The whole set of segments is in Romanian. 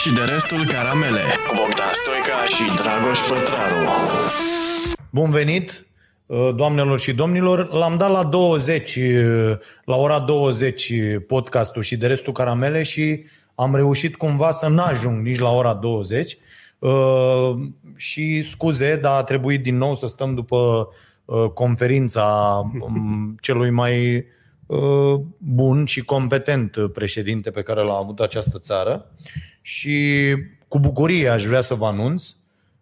și de restul caramele cu Bogdan Stoica și Dragoș Pătraru. Bun venit, uh, doamnelor și domnilor. L-am dat la 20, uh, la ora 20 podcastul și de restul caramele și am reușit cumva să n-ajung nici la ora 20. Uh, și scuze, dar a trebuit din nou să stăm după conferința um, celui mai bun și competent președinte pe care l-a avut această țară și cu bucurie aș vrea să vă anunț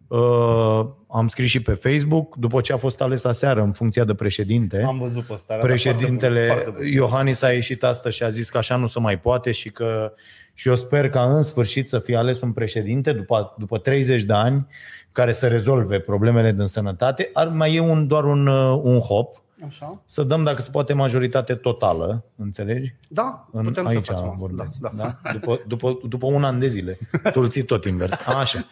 Uh, am scris și pe Facebook, după ce a fost ales aseară în funcția de președinte. Am văzut pe ăsta. Președintele foarte bun, foarte bun. Iohannis a ieșit astăzi și a zis că așa nu se mai poate și că și eu sper ca în sfârșit să fie ales un președinte după, după 30 de ani care să rezolve problemele din sănătate. Ar mai e un, doar un, uh, un hop, Așa? să dăm, dacă se poate, majoritate totală, înțelegi? Da, În, putem aici să facem asta. Da, vorbesc, da. da? După, după, după un an de zile. Tu îl ții tot invers. Așa.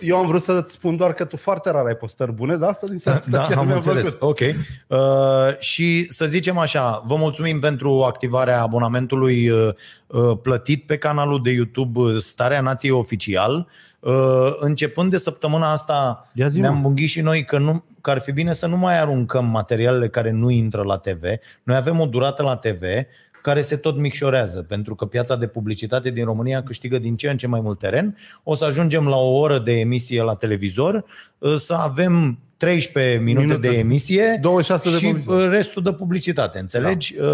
Eu am vrut să-ți spun doar că tu foarte rar ai postări bune, dar asta din seara asta Da, chiar am mi-a înțeles. plăcut. Ok. Uh, și să zicem așa, vă mulțumim pentru activarea abonamentului uh, uh, plătit pe canalul de YouTube uh, Starea Nației Oficial. Uh, începând de săptămâna asta Ia zi-mă. ne-am bungit și noi că, nu, că ar fi bine să nu mai aruncăm materialele care nu intră la TV. Noi avem o durată la TV care se tot micșorează, pentru că piața de publicitate din România câștigă din ce în ce mai mult teren. O să ajungem la o oră de emisie la televizor, uh, să avem 13 minute, Minute. de emisie 26 de și publicitate. uh, restul de publicitate, înțelegi? Da.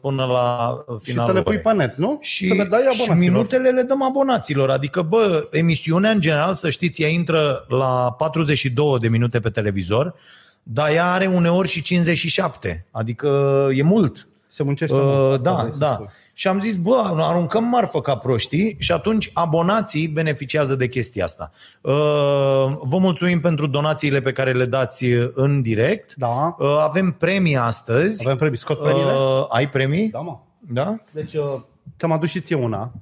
Până la uh, Și finalul să le pui orei. pe net, nu? Și, să le dai și abonaților. minutele le dăm abonaților. Adică, bă, emisiunea în general, să știți, ea intră la 42 de minute pe televizor, dar ea are uneori și 57. Adică e mult. Se muncește mult. Uh, asta da, vrei să da. spui. Și am zis, bă, aruncăm marfă ca proștii și atunci abonații beneficiază de chestia asta. Uh, Vă mulțumim pentru donațiile pe care le dați în direct. Da. Uh, Avem premii astăzi. Avem premii. Scot premiile? Uh, Ai premii? Da, mă. Da? Deci, uh, ți-am adus și ție una.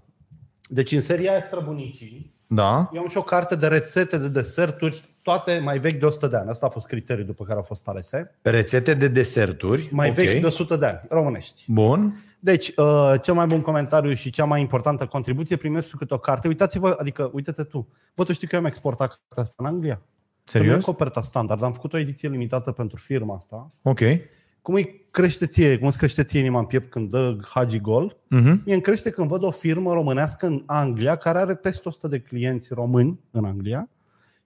Deci, în seria aia Străbunicii, Da. eu am și o carte de rețete de deserturi, toate mai vechi de 100 de ani. Asta a fost criteriul după care au fost alese. Rețete de deserturi. Mai Ok. vechi de 100 de ani, românești. Bun. Deci, uh, cel mai bun comentariu și cea mai importantă contribuție primesc câte o carte. Uitați-vă, adică, uite-te tu. Bă, tu știi că eu am exportat cartea asta în Anglia? Că nu e Serios? coperta standard, am făcut o ediție limitată pentru firma asta. Ok. Cum îi crește ție, cum îți crește ție inima în piept când dă Hagi gol? Mhm. Mie îmi crește când văd o firmă românească în Anglia care are peste 100 de clienți români în Anglia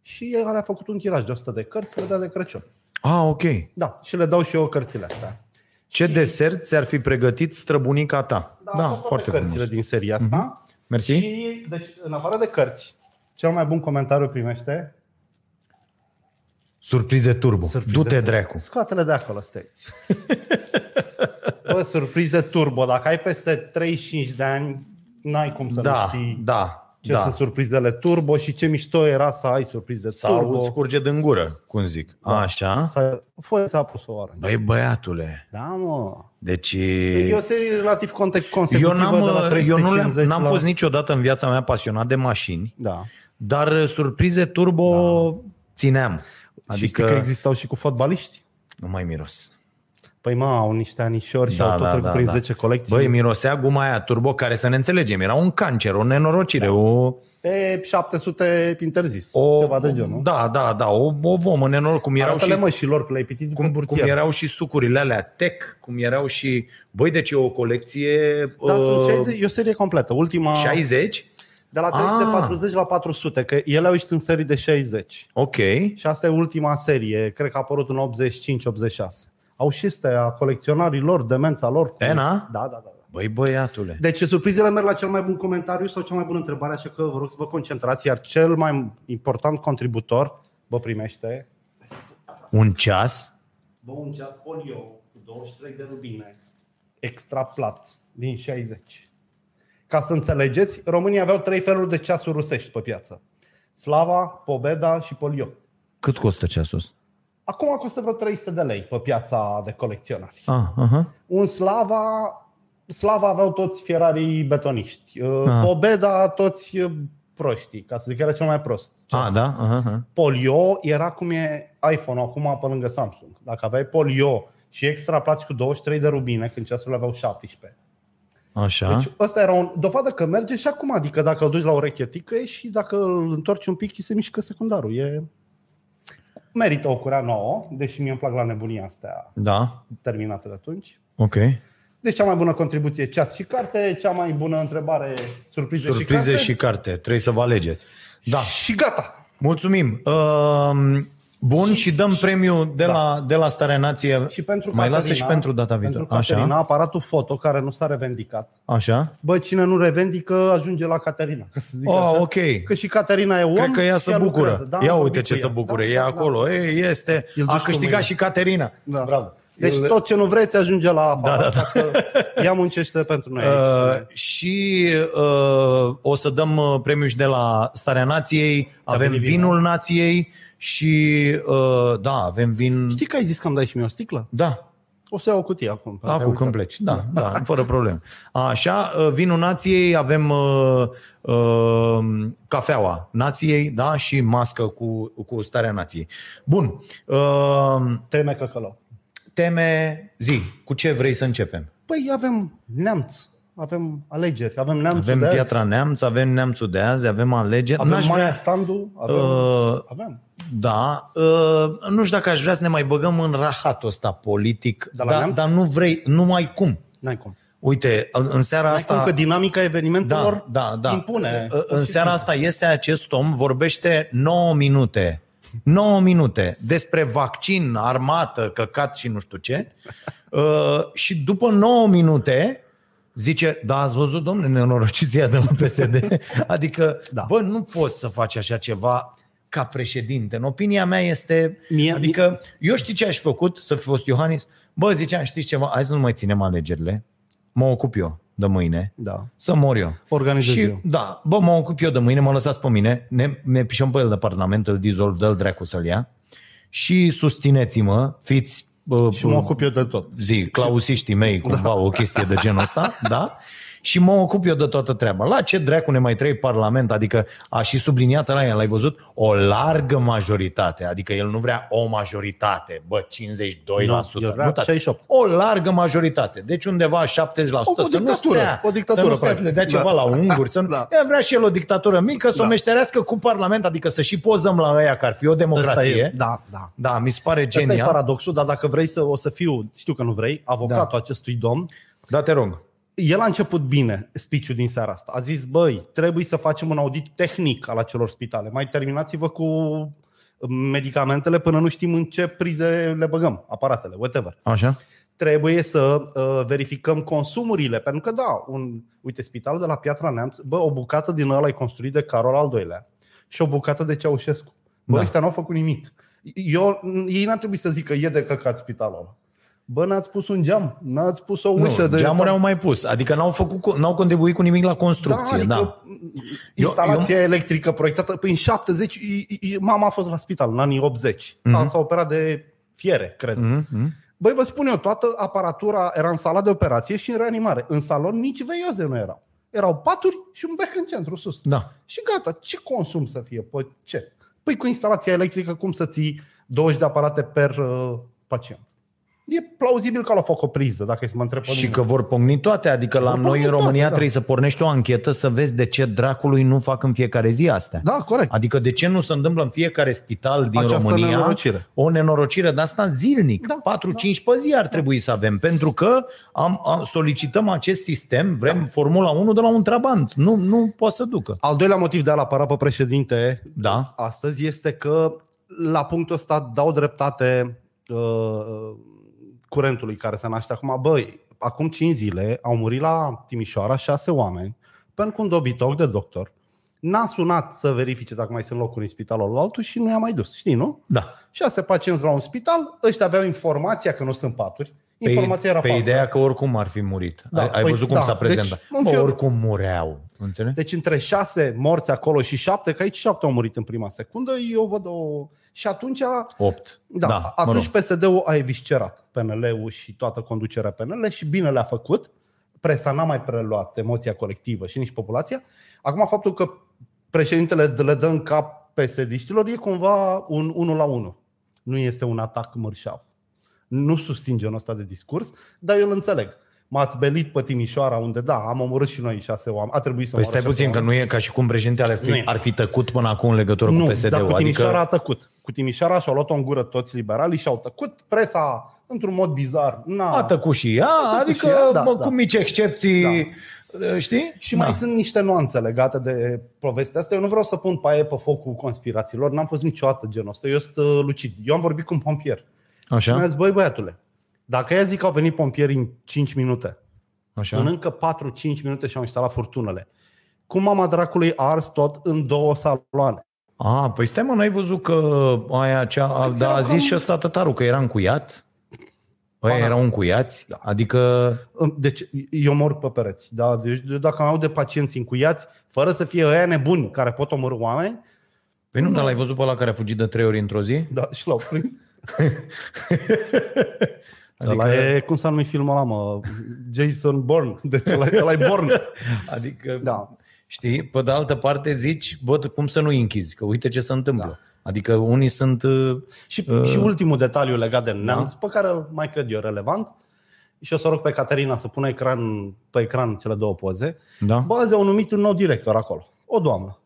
și care a făcut un tiraj de 100 de cărți, le dă de Crăciun. Ah, ok. Da, și le dau și eu cărțile astea. Ce desert ți-ar fi pregătit străbunica ta? Da, da tot foarte cărțile frumos. din seria asta. Mersi. Și, deci, în afară de cărți, cel mai bun comentariu primește Surprize turbo. Surprize Du-te turbo. dracu. Scoate-le de acolo, steți. Bă, surprize turbo. Dacă ai peste 35 de ani, n-ai cum să nu Da, știi da, ce da. sunt surprizele turbo și ce mișto era să ai surprize Sau turbo. îți curge din gură, cum zic. Da. Așa. Să... Foi ți-a pus o oară. Băi, băiatule. Da, mă. Deci... E o serie relativ conte- Eu consecutivă n-am, de la 350 eu nu le-am, n-am la... fost niciodată în viața mea pasionat de mașini, Da. dar surprize turbo țineam. Adică... Și știi că existau și cu fotbaliști? Nu mai miros. Păi mă, au niște anișori și Da, au tot da, trecut da, prin da. 10 colecții. Băi, mirosea guma aia turbo care, să ne înțelegem, era un cancer, o nenorocire, da. o, Pe 700 interzis, o... ceva de genul. Da, da, da, o, o vomă nenoroc, cum erau Arată-le și... mă și lor, că le-ai pitit după Cum, cum burtier. erau și sucurile alea tech, cum erau și... Băi, deci e o colecție... Da, uh, sunt 60, e o serie completă. Ultima, 60? de la 340 la 400, că ele au ieșit în serii de 60. Ok. Și asta e ultima serie, cred că a apărut în 85-86. Au și astea colecționarii lor, demența lor. Ena? Da, da, da. da. Băi, băiatule. Deci surprizele merg la cel mai bun comentariu sau cea mai bună întrebare, așa că vă rog să vă concentrați, iar cel mai important contributor vă primește Un ceas? bă, un ceas polio cu 23 de rubine, extra plat, din 60. Ca să înțelegeți, România aveau trei feluri de ceasuri rusești pe piață. Slava, Pobeda și Polio. Cât costă ceasul ăsta? Acum costă vreo 300 de lei pe piața de colecționari. Ah, aha. Un Slava, Slava aveau toți Ferrari betoniști. Uh, Ah. Pobeda toți uh, proștii, ca să zic că era cel mai prost. Ah, da? Aha, aha. Polio era cum e iPhone acum pe lângă Samsung. Dacă aveai Polio și extra plați cu 23 de rubine, când ceasurile aveau 17. Așa. Deci ăsta era o dovadă că merge și acum, adică dacă îl duci la ureche tică și dacă îl întorci un pic, ți se mișcă secundarul. E... Merită o curea nouă, deși mie îmi plac la nebunia astea Da, terminate de atunci. ok. Deci cea mai bună contribuție ceas și carte, cea mai bună întrebare surprize, Surprize și carte. și carte. Trebuie să vă alegeți. Da. și gata. Mulțumim. Uh, bun, și, dăm premiu de, da. la, de la Starea Nație. Și pentru Mai Caterina, lasă și pentru data viitoare. Pentru Caterina, Așa, aparatul foto care nu s-a revendicat. așa. Bă, cine nu revendică ajunge la Caterina. Ca să zic Oh, așa. ok. Că și Caterina e om. Cred că ea și se bucură. lucrează. Da, Ia am uite vorbit ce cu se ea. bucură. Da, E da, acolo. Ei, este. Îl duci A cu câștigat mâine. și Caterina. Da. Bravo. Deci El- tot ce nu vreți ajunge la afară. Da, da, da. Ea muncește pentru noi. aici. Uh, și uh, o să dăm uh, premiul și de la Starea Nației, avem venit vinul Nației și uh, da, avem vin... Știi că ai zis că îmi dai și mie o sticlă? Da, O să iau o cutie acum. Ai acum uitat. când pleci. Da, da, fără probleme. Așa, uh, vinul Nației, avem uh, uh, cafeaua Nației, da, și mască cu, cu Starea Nației. Bun. Uh, Teme căcălău. Teme, zi, cu ce vrei să începem? Păi avem neamț, avem alegeri, avem neamțul Avem de azi, Piatra Neamț, avem Neamțul de azi, avem alegeri. avem N-aș Maia vrea- Sandu, avem... Uh, avem. Da, uh, nu știu dacă aș vrea să ne mai băgăm în rahatul ăsta politic, De la dar, neamț? dar nu vrei, nu mai cum. N-ai cum. Uite, în în seara N-ai asta... cum că dinamica evenimentelor da, da, da. impune. În- În seara asta este acest om, vorbește 9 minute. 9 minute despre vaccin, armată, căcat și nu știu ce. Uh, și după 9 minute zice, da, ați văzut, domnule, nenorociția de la PSD? Adică, da. Da. bă, nu poți să faci așa ceva ca președinte. În opinia mea este... Mie- adică, eu știi ce aș fi făcut să fi fost Iohannis? Bă, ziceam, știți ceva, hai să nu mai ținem alegerile. Mă ocup eu de mâine. Da. Să mor eu. Organizez și, eu. Da, bă, mă ocup eu de mâine, mă lăsați pe mine, ne, ne pișăm pe el de parlament, îl dizolv, dă-l dracu să-l ia și susțineți-mă, fiți bă, Și mă ocup eu de tot. zi, clausiștii mei, cumva, da. o chestie de genul ăsta, da? Și mă ocup eu de toată treaba. La ce dracu ne mai trei parlament? Adică a și subliniat la el, l-ai văzut? O largă majoritate. Adică el nu vrea o majoritate. Bă, 52%. Nu, el vrea nu, tati. 68. O largă majoritate. Deci undeva 70%. O să nu dictatură, stea, o dictatură, să nu stea să le dea practic. ceva Da. la unguri. Să nu... Da. El vrea și el o dictatură mică, să o Da. meșterească cu parlament, adică să și pozăm la ăia că ar fi o Asta democrație. e, da, da. Da, mi se pare Asta e genial. paradoxul, dar dacă vrei să o să fiu, știu că nu vrei, avocatul da. acestui domn, Da, te rog. El a început bine speech-ul din seara asta. A zis, băi, trebuie să facem un audit tehnic al acelor spitale. Mai terminați-vă cu medicamentele până nu știm în ce prize le băgăm, aparatele, whatever. Așa. Trebuie să uh, verificăm consumurile, pentru că da, un, uite, spitalul de la Piatra Neamț, bă, o bucată din ăla e construit de Carol al doilea și o bucată de Ceaușescu. Bă, Da. da. ăștia n-au făcut nimic. Eu, ei n-ar trebui să zică e de căcat spitalul ăla. Bă, n-ați pus un geam, n-ați pus o ușă Nu, de... geamuri au mai pus. Adică n-au, făcut, cu- n-au contribuit cu nimic la Da, construcție. adică Da. instalația eu, electrică proiectată păi în 70, i- i- mama a fost la spital în anii 80. Mhm. Mm-hmm. S-a operat de fiere, cred. Mm-hmm. Mm-hmm. Băi, vă spun eu, toată aparatura era în sala de operație și în reanimare. În salon nici veioze nu erau. Erau paturi și un bec în centru, sus. Da. Și gata, ce consum să fie? Păi ce? Păi cu instalația electrică cum să ții 20 de aparate per uh, pacient? E plauzibil că l-au făcut o priză, dacă e să mă întreb pe Și mine. că vor pomni toate, adică la Vor noi pomni în România toate, da. trebuie să pornești o anchetă să vezi de ce dracului nu fac în fiecare zi astea. Da, corect. Adică de ce nu se întâmplă în fiecare spital din Această România nenorocire. o nenorocire de asta zilnic. Da, 4-5 pe zi ar trebui să avem, pentru că am, am, solicităm acest sistem, vrem da. Formula 1 de la un trabant. Nu, nu poate să ducă. Al doilea motiv de a-l apăra pe președinte Da. astăzi este că la punctul ăsta dau dreptate uh, curentului care se naște acum. Băi, acum 5 zile au murit la Timișoara 6 oameni pentru că un dobitoc de doctor n-a sunat să verifice dacă mai sunt locuri în spitalul altul și nu i-a mai dus. Știi, nu? Da. Șase pacienți la un spital, ăștia aveau informația că nu sunt paturi. Pe, Informația era pe falsă. ideea că oricum ar fi murit. Da, ai, ai păi, văzut cum da, s-a prezentat. deci, în Bă, fior- oricum mureau. Înțelegi? Deci între șase morți acolo și șapte, că aici șapte au murit în prima secundă, eu văd o... Și atunci, 8. da, da mă atunci rog. PSD-ul a eviscerat PNL-ul și toată conducerea PNL și bine le-a făcut. Presa n-a mai preluat emoția colectivă și nici populația. Acum faptul că președintele le dă în cap PSD-știlor e cumva un 1 la 1. Nu este un atac mărșav. Nu susțin genul ăsta de discurs, dar eu îl înțeleg. M-ați belit pe Timișoara, unde da, am omorât și noi șase oameni. A trebuit să Păi omorât stai șase puțin, că oameni. nu e ca și cum președintele ar Nu fi, e. ar fi tăcut până acum în legătură Nu, cu dar PSD-ul. cu Timișoara Adică, a tăcut. Cu Timișoara și-au luat-o în gură toți liberalii și au tăcut. Presa, într-un mod bizar, n-a... a tăcut și ea, tăcut adică și ea, da, mă, da. cu mici excepții, Da. știi? Și mai sunt niște nuanțe legate de povestea asta. Eu nu vreau să pun paie pe focul conspirațiilor, n-am fost niciodată genul ăsta. Eu sunt uh, lucid. Eu am vorbit cu un pompier. Și mi-a Așa, zis, băi băiatule, dacă ea zic că au venit pompieri în 5 minute, așa. în încă 4-5 minute și-au instalat furtunele, cum mama dracului a ars tot în două saloane? A, păi stai mă, n-ai văzut că aia cea, a, Cred că da, a era zis cam- și ăsta tătarul că era încuiat? Aia Ba, da. erau încuiați? Da. Adică, Deci eu mor pe pereți. Da? Deci eu dacă am de pacienți încuiați, fără să fie ăia nebuni care pot omorâ oameni, păi nu, dar l-ai văzut pe ăla care a fugit de trei ori într-o zi? da, și l-au prins. Adică- Adică... Ăla e, cum s-a numit filmul ăla, mă? Jason Bourne. Deci ăla, ăla e Bourne. Adică, Da. știi, pe de altă parte zici, bă, cum să nu închizi, că uite ce se întâmplă. Da. Adică unii sunt... uh, Și, uh... și ultimul detaliu legat de neamț, Da. pe care îl mai cred eu relevant, și o să rog pe Caterina să pună ecran, pe ecran cele două poze. Da, Bă, azi au numit un nou director acolo. O doamnă.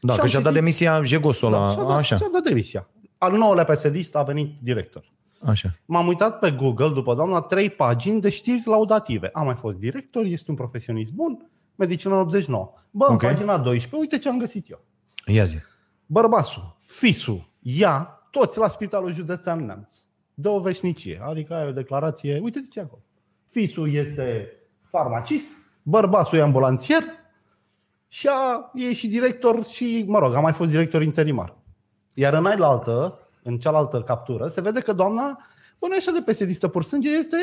da și-am că și-a dat citit- demisia Jegosul Da, ăla. și-a dat, Așa, și-a dat demisia. Al nouălea psd a venit director. Așa. M-am uitat pe Google după doamna trei pagini de știri laudative. A mai fost director, este un profesionist bun, medicină 89. Bă, Ok. în pagina 12, uite ce am găsit eu. Ia zi. Bărbasul, fisul, ea, toți la Spitalul Județean Neamț. De o veșnicie. Adică ai o declarație, uite ce acolo. Fisul este farmacist, bărbasul e ambulanțier și a, e și director și, mă rog, a mai fost director interimar. Iar în altă, în cealaltă captură, se vede că doamna, bă, nu e așa de pesedistă pur sânge, este,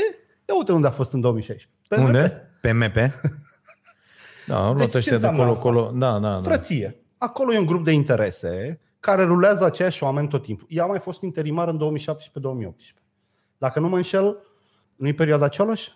ia uite unde a fost în 2016. Pe Unde? Pe MP? Da, au luat Deci ce ăștia de înseamnă colo, asta? colo. Da, da, da. Frăție. Acolo e un grup de interese care rulează aceiași oameni tot timpul. Ea a mai fost interimar în 2017-2018. Dacă nu mă înșel, nu e perioada Cioloș?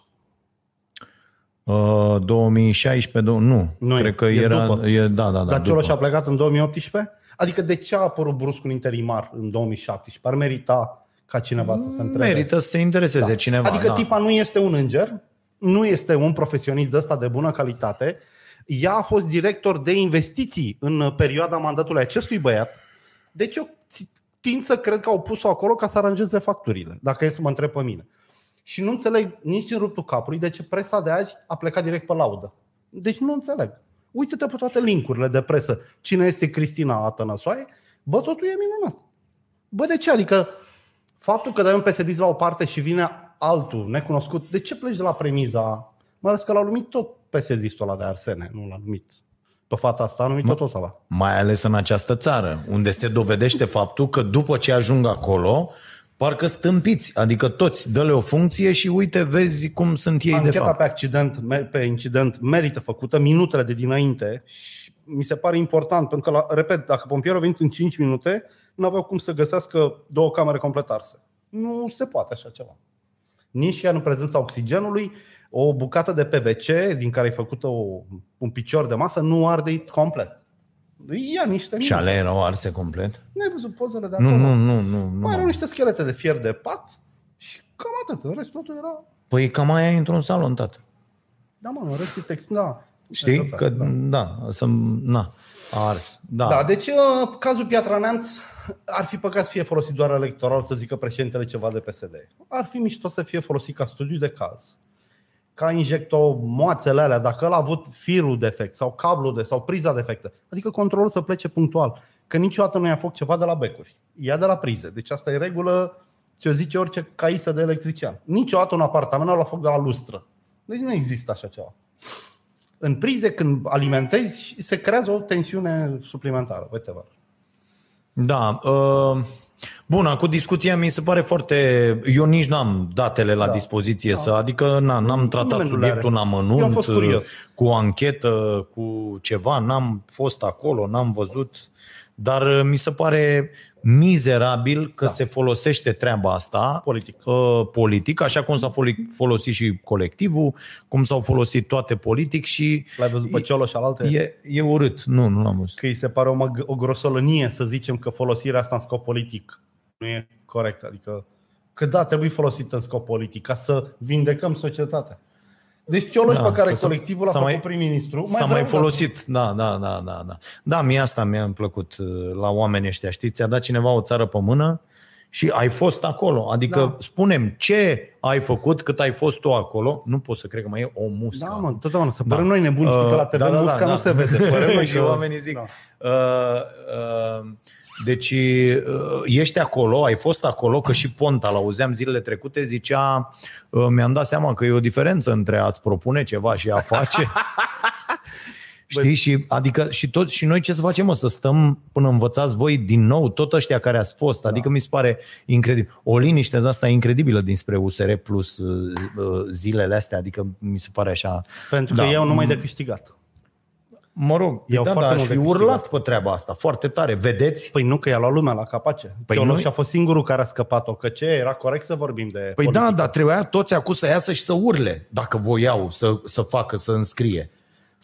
Uh, 2016, do- nu. Nu e, Cred că e era... după. E, da, da, da. Dar Cioloș după. a plecat în 2018? Adică de ce a apărut brusc un interimar în 2017? Ar merita ca cineva să se întrebe. Merită să se intereseze Da. cineva. Adică da. tipa nu este un înger, nu este un profesionist de ăsta de bună calitate. Ea a fost director de investiții în perioada mandatului acestui băiat. Deci eu ți- tind să cred că au pus-o acolo ca să aranjeze facturile, dacă e să mă întreb pe mine. Și nu înțeleg nici în ruptul capului de ce presa de azi a plecat direct pe laudă. Deci nu înțeleg. Uite-te pe toate linkurile de presă. Cine este Cristina Atănăsoaie? Bă, totul e minunat. Bă, de ce? Adică faptul că dai un psd la o parte și vine altul necunoscut, de ce pleci de la premiza? Mai ales că l-au numit tot psd ăla de Arsene, nu l-a numit. Pe fata asta a numit tot tot ăla. Mai ales în această țară, unde se dovedește faptul că după ce ajung acolo, parcă stâmpiți, adică toți dă-le o funcție și uite, vezi cum sunt ei de Ancheta fapt. pe accident, me- pe incident merită făcută, minutele de dinainte și mi se pare important, pentru că, la, repet, dacă pompierul a venit în 5 minute, nu aveau cum să găsească două camere complet arse. Nu se poate așa ceva. Nici ea în prezența oxigenului, o bucată de PVC din care e făcută o, un picior de masă nu arde complet. Ia niște Și ale erau arse complet? Nu ai văzut pozele de Nu, acolo? nu, nu, nu. Mai erau nu. niște schelete de fier de pat și cam atât. În rest totul era... Păi cam aia e într-un salon, tată. Da, mă, în rest e text. Da. Știi? Da, Că, da. da, să na, a ars. Da. Da, deci uh, cazul Piatra Neamț ar fi păcat să fie folosit doar electoral să zică președintele ceva de PSD. Ar fi mișto să fie folosit ca studiu de caz. Ca injecto moațele alea, dacă el a avut firul defect sau cablul de sau priza defectă. Adică controlul să plece punctual. Că niciodată nu i-a făcut ceva de la becuri. Ia de la prize. Deci asta e regulă ce o zice orice caisă de electrician. Niciodată un apartament nu l-a făcut de la lustră. Deci nu există așa ceva. În prize, când alimentezi, se creează o tensiune suplimentară. Uite, Da. Uh, bun, cu discuția mi se pare foarte... Eu nici n-am datele la Da. dispoziție, da. să, adică na, n-am tratat Nimeni nu le subiectul în are. amănunt, Eu am fost curios. cu o anchetă, cu ceva, n-am fost acolo, n-am văzut, dar uh, mi se pare mizerabil că da. se folosește treaba asta Politic. uh, politic, așa cum s-a foli- folosit și colectivul, cum s-au folosit toate politic și L-ai văzut pe Cioloș și alaltă? e, e urât. Nu, nu l-am văzut. Că îi se pare o, măg- o grosolănie să zicem că folosirea asta în scop politic nu e corect. Adică că da, trebuie folosit în scop politic ca să vindecăm societatea. Deci Cioloș Da, pe care că s-a- colectivul a s-a făcut mai- prim-ministru. S-a mai vreau, folosit, da, da, da, da, da. Da, mie asta mi-a plăcut uh, la oamenii ăștia, știți? Ți-a dat cineva o țară pe mână și ai fost acolo. Adică Da. spunem ce ai făcut cât ai fost tu acolo. Nu pot să cred că mai e o muscă. Da, mă, totdeauna. Să părăm noi nebuni, știi că la TV Da, da, musca da, nu da. se vede. Părăm noi și că- oamenii zic. Da. Uh, uh, deci uh, ești acolo, ai fost acolo, că și Ponta, l-auzeam zilele trecute, zicea, uh, mi-am dat seama că e o diferență între a-ți propune ceva și a face. Știi? Și, adică și toți și noi ce să facem, mă? Să stăm până învățați voi din nou, tot ăștia care ați fost. Adică mi se pare incredibil. O liniște de asta incredibilă dinspre USR plus uh, uh, zilele astea. Adică mi se pare așa... Pentru că Da. ei au numai de câștigat. Mă rog, Iau da, da, foarte aș mult fi de urlat câștigat. pe treaba asta, foarte tare. Vedeți? Păi nu, că i-a luat lumea la capace. Păi Păi Cioloș nu- a fost singurul care a scăpat-o. Că ce, era corect să vorbim de Păi politică. da, dar trebuia toți acum să iasă și să urle, dacă voiau să, să facă, să înscrie.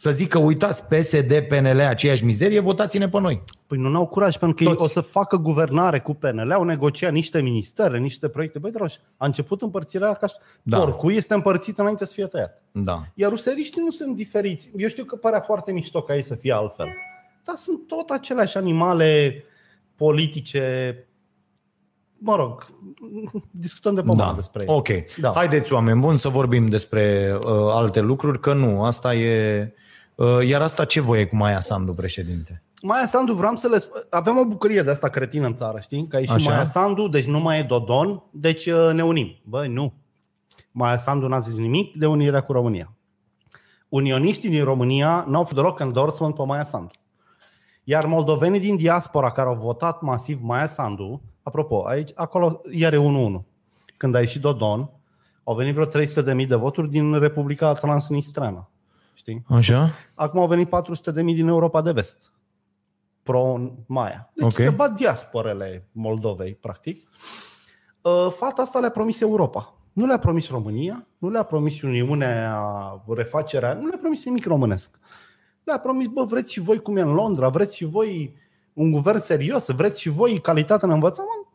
Să zică, uitați, PSD, PNL, aceeași mizerie, votați-ne pe noi. Păi nu n-au curaj, pentru că ei Toți. o să facă guvernare cu PNL, au negociat niște ministere, niște proiecte. Băi, dragi, a început împărțirea ca și Da. porcul este împărțit înainte să fie tăiat. Da. Iar ruseriștii nu sunt diferiți. Eu știu că părea foarte mișto ca ei să fie altfel. Dar sunt tot aceleași animale politice. Mă rog, discutăm de pe Da. despre ei. Ok. Da. Haideți, oameni buni, să vorbim despre uh, alte lucruri, că nu, asta e... Uh, iar asta ce voie cu Maia Sandu, președinte? Maia Sandu, vreau să le sp- Avem o bucurie de asta cretină în țară, știi? Că e și Așa. Maia Sandu, deci nu mai e Dodon, deci uh, ne unim. Băi, nu. Maia Sandu n-a zis nimic de unirea cu România. Unioniștii din România n-au făcut deloc endorsement pe Maia Sandu. Iar moldovenii din diaspora care au votat masiv Maia Sandu, apropo, aici, acolo iar e 1-1. Când a ieșit Dodon, au venit vreo 300.000 de voturi din Republica Transnistreană. Știi? Așa? Acum au venit 400.000 din Europa de vest. Pro-Maia. Deci Ok. se bat diasporele Moldovei, practic. Uh, Fata asta le-a promis Europa. Nu le-a promis România, nu le-a promis Uniunea, refacerea, nu le-a promis nimic românesc. Le-a promis, bă, vreți și voi cum e în Londra, vreți și voi un guvern serios, vreți și voi calitate în învățământ?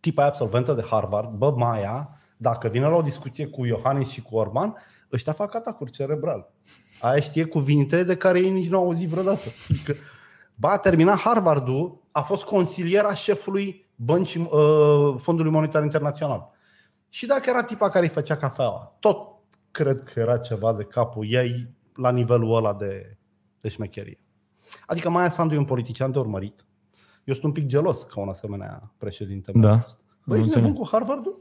Tipa aia absolventă de Harvard, bă, Maia, dacă vine la o discuție cu Iohannis și cu Orban, ăștia fac atacuri cerebral. Aia știe cuvinte de care ei nici nu au auzit vreodată. Adică, ba, a terminat Harvardul, a fost consiliera șefului băncii uh, Fondului Monetar Internațional. Și dacă era tipa care îi făcea cafeaua, tot cred că era ceva de capul ei la nivelul ăla de, de șmecherie. Adică Maia Sandu e un politician de urmărit. Eu sunt un pic gelos ca un asemenea președinte. Da. Băi, Am ești nebun înțeles. cu Harvardul?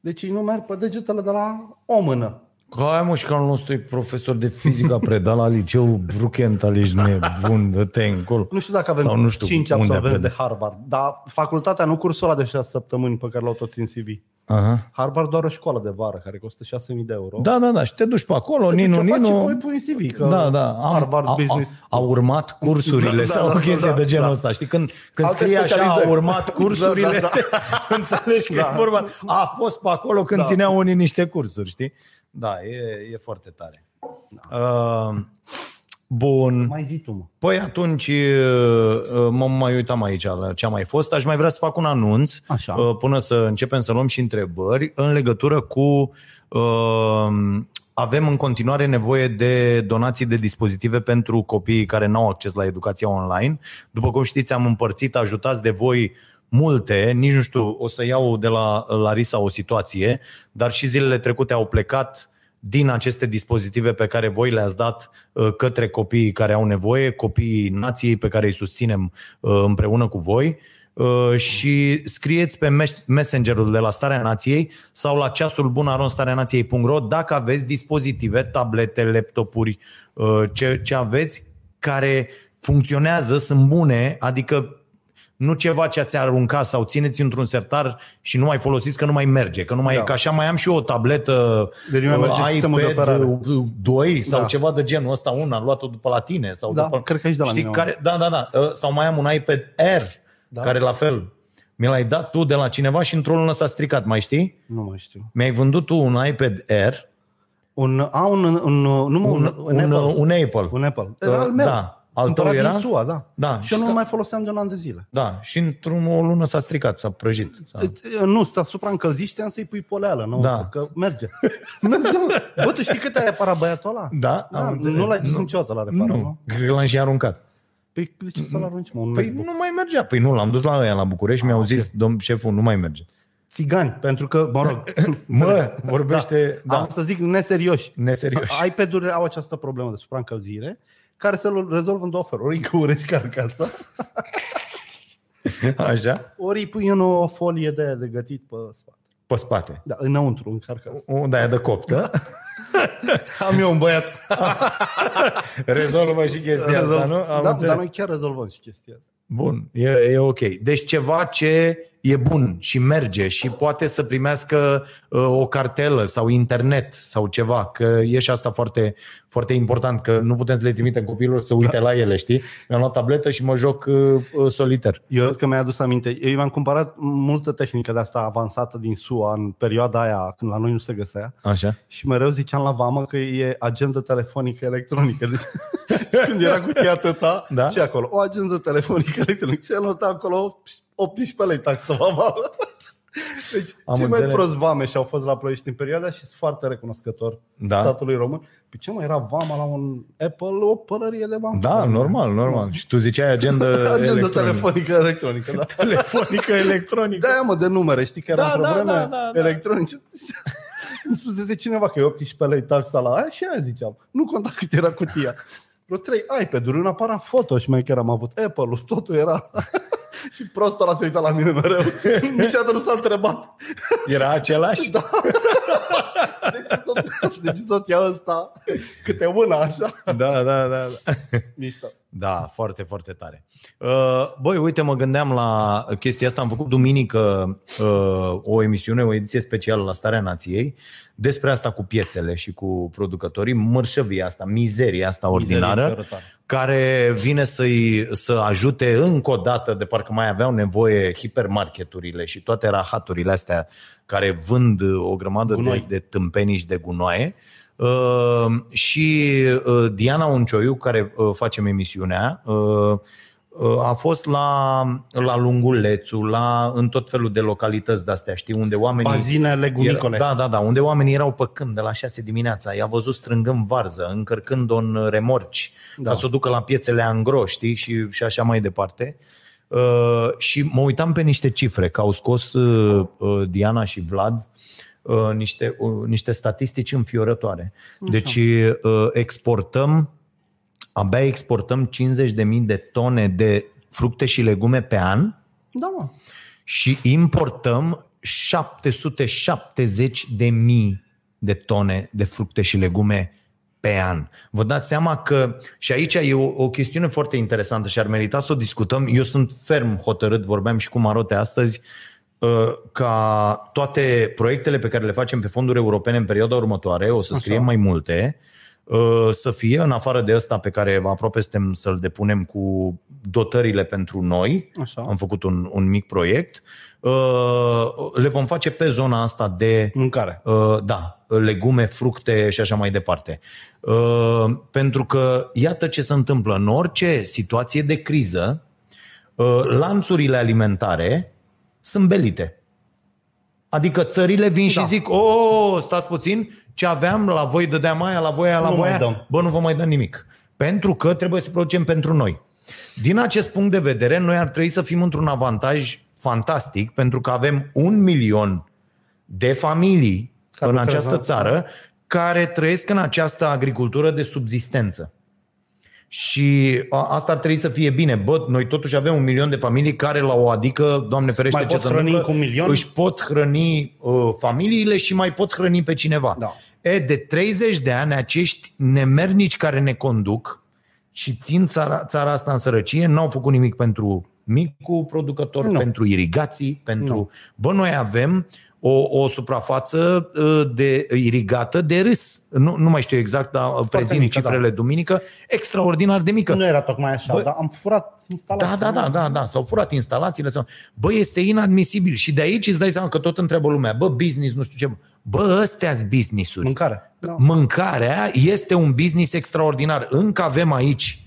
Deci ei nu merg pe degetele de la o mână. Hai mă, și că al nostru e profesor de fizică, a predat la liceu Bruchental, ești nebun, dă-te încolo. Nu știu dacă avem Sau nu știu 5 unde a absolvenți de predat. Harvard, dar facultatea nu cursul ăla de 6 săptămâni pe care l-au toți în CV. Aha. Harvard doar o școală de vară care costă 6.000 de euro. Da, da, da, și te duci pe acolo, Te duci, Ninu, o faci și Ninu. apoi pui în CV, că da, da. Am, Harvard a, Business. A, a urmat cursurile Da, da, sau da, o chestie da, de genul da. ăsta. Știi, când, când Alte scrie așa, a specializări. urmat cursurile, Da, da, da. te- înțelegi că Da. e vorba. A fost pe acolo când Da. țineau unii niște cursuri, știi? Da, e, e foarte tare. Uh, bun. Mai zi tu, mă. Păi atunci uh, mă mai uitam aici la ce a mai fost. Aș mai vrea să fac un anunț Așa. uh, până să începem să luăm și întrebări în legătură cu uh, avem în continuare nevoie de donații de dispozitive pentru copiii care nu au acces la educația online. După cum știți, am împărțit ajutați de voi multe, nici nu știu, o să iau de la Larisa o situație, dar și zilele trecute au plecat din aceste dispozitive pe care voi le-ați dat uh, către copiii care au nevoie, copiii nației pe care îi susținem uh, împreună cu voi. Uh, și scrieți pe mes- messengerul de la Starea Nației sau la ceasul bun aronstareanației.ro dacă aveți dispozitive, tablete, laptopuri, uh, ce, ce aveți care funcționează, sunt bune, adică nu ceva ce ați aruncat sau țineți într-un sertar și nu mai folosiți că nu mai merge, că nu mai Da. e, că așa mai am și eu o tabletă Deci nu mai merge uh, sistemul de operare. uh, 2 sau Da. ceva de genul ăsta, una, am luat-o după la tine sau Da, după... cred că ești de la Știi, mine, care, da, da, da, uh, sau mai am un iPad Air, Da. care la fel, mi l-ai dat tu de la cineva și într-o lună s-a stricat, mai știi? Nu mai știu. Mi-ai vândut tu un iPad Air, Un, a, un, un, un, nu, mă, un, un, un, Apple. un Apple. Un Apple. Era Uh, al meu. Da. Al tău Cumpărat era? din SUA, da. Da, Și eu și nu sta- mai foloseam de un an de zile. Da, și într-o lună s-a stricat, s-a prăjit. S-a... Îți- Nu, stă supra-încălzit și ți-am să-i pui poleală, nu? Da. Că merge. merge, mă. Bă, tu știi cât ai reparat băiatul ăla? Da, am da înțeles. nu l-ai dus Nu. niciodată la reparat, nu? Nu, cred că l-am și aruncat. Păi de ce să-l arunci, mă? Un Păi MacBook? nu mai mergea. Păi nu, l-am dus la ăia la București și mi-au Ah, zis, domn șeful, nu mai merge. Țigani, pentru că, mă rog, Mă, vorbește, da. da, am să zic neserioși. neserioși. iPad-urile au această problemă de supraîncălzire care se rezolvă în două feluri. Ori încăurești carcasa, Așa, ori îi pui în o folie de, de gătit pe spate. pe spate. Da, înăuntru, în carcasă. O de-aia de coptă. Am eu un băiat. Rezolvă și chestia asta, nu? Am da, înțeles. dar noi chiar rezolvăm și chestia asta. Bun, e, e ok. Deci ceva ce e bun și merge și poate să primească uh, o cartelă sau internet sau ceva, că e și asta foarte, foarte important, că nu putem să le trimitem copiilor să uite la ele, știi? Mi-am luat tabletă și mă joc uh, uh, soliter. Eu cred că mi-a adus aminte. Eu mi-am cumpărat multă tehnică de asta avansată din SUA în perioada aia când la noi nu se găsea Așa? și mereu ziceam la vamă că e agendă telefonică electronică. Deci, când era cutia atâta, Da? și acolo, o agendă telefonică electronică. Și el nota acolo 18 lei taxă vamală. Deci, Am cei mai înțeles. prost vame și-au fost la Ploiești în perioada și sunt foarte recunoscător Da. statului român. Pe ce mai era vama la un Apple, o pălărie de bani. Da, normal, normal. Și tu ziceai agenda, Agenda electronică. telefonică electronică, da. telefonică electronică. Da, mă, de numere, știi că era Da, da, da, probleme da, da, da. electronice. Îmi spusese cineva că e 18 lei taxa la aia și aia ziceam. Nu conta cât era cutia. Vreo trei iPad-uri, un aparat foto și mai chiar am avut Apple-ul, totul era... și prostul ăla se uita la mine mereu. Niciodată nu s-a întrebat. Era același? Da. Deci tot, deci tot ia ăsta câte una așa. da, da, da. da. Mișto. Da, foarte, foarte tare. Uh, Băi, uite, mă gândeam la chestia asta. Am făcut duminică uh, o emisiune, o ediție specială la Starea Nației despre asta cu piețele și cu producătorii, mărșăvia asta, mizeria asta ordinară, înfiorătoare. care vine să-i, să ajute încă o dată, de parcă mai aveau nevoie hipermarketurile și toate rahaturile astea care vând o grămadă de, Gunoi. de tâmpenii și de gunoaie. Uh, și uh, Diana Uncioiu, care uh, facem emisiunea, uh, uh, a fost la, la Lungulețul, la, în tot felul de localități de-astea, știi, unde oamenii... Bazinele Era, Gunicole. da, da, da, unde oamenii erau pe când de la 6 dimineața, i-a văzut strângând varză, încărcând-o în remorci, da. Da. ca să o ducă la piețele angro, știi, și, și așa mai departe. Uh, și mă uitam pe niște cifre, că au scos uh, uh, Diana și Vlad uh, niște, uh, niște statistici înfiorătoare. Deci uh, exportăm, abia exportăm 50.000 de tone de fructe și legume pe an, Da, mă. și importăm 770 de mii de tone de fructe și legume pe an. Vă dați seama că, și aici e o, o chestiune foarte interesantă și ar merita să o discutăm. Eu sunt ferm hotărât, vorbeam și cu Marote astăzi, uh, ca toate proiectele pe care le facem pe fonduri europene în perioada următoare, o să scriem mai multe, uh, să fie, în afară de ăsta pe care aproape suntem să-l depunem cu dotările pentru noi, Așa. am făcut un, un mic proiect, uh, le vom face pe zona asta de Mâncare. Uh, da, legume, fructe și așa mai departe. Uh, Pentru că iată ce se întâmplă în orice situație de criză, uh, lanțurile alimentare sunt belite. Adică țările vin și Da. zic, o, stați puțin, ce aveam la voi dădeam aia, la voi aia, la Nu voi mai aia, dăm. bă, nu vă mai dăm nimic. Pentru că trebuie să producem pentru noi. Din acest punct de vedere, noi ar trebui să fim într-un avantaj fantastic, pentru că avem un milion de familii Care în lucrează. această țară care trăiesc în această agricultură de subzistență. Și a- asta ar trebui să fie bine. Bă, noi totuși avem un milion de familii care la o adică, Doamne ferește Mai ce pot se hrăni întâmplă, cu un milion? își pot hrăni uh, familiile și mai pot hrăni pe cineva. Da. E, de 30 de ani acești nemernici care ne conduc și țin țara, țara asta în sărăcie, n-au făcut nimic pentru micul producător, Nu. pentru irigații, pentru... Nu. Bă, noi avem o, o suprafață uh, de irigată de râs. Nu, nu mai știu exact, dar prezint mică, cifrele da. duminică. Extraordinar de mică. Nu era tocmai așa, Bă, dar am furat instalația. Da, da, da, da, da, s-au furat instalațiile. Sau... Bă, este inadmisibil. Și de aici îți dai seama că tot întreabă lumea. Bă, business, nu știu ce. Bă, ăstea sunt business-uri. Mâncare. Da. Mâncarea este un business extraordinar. Încă avem aici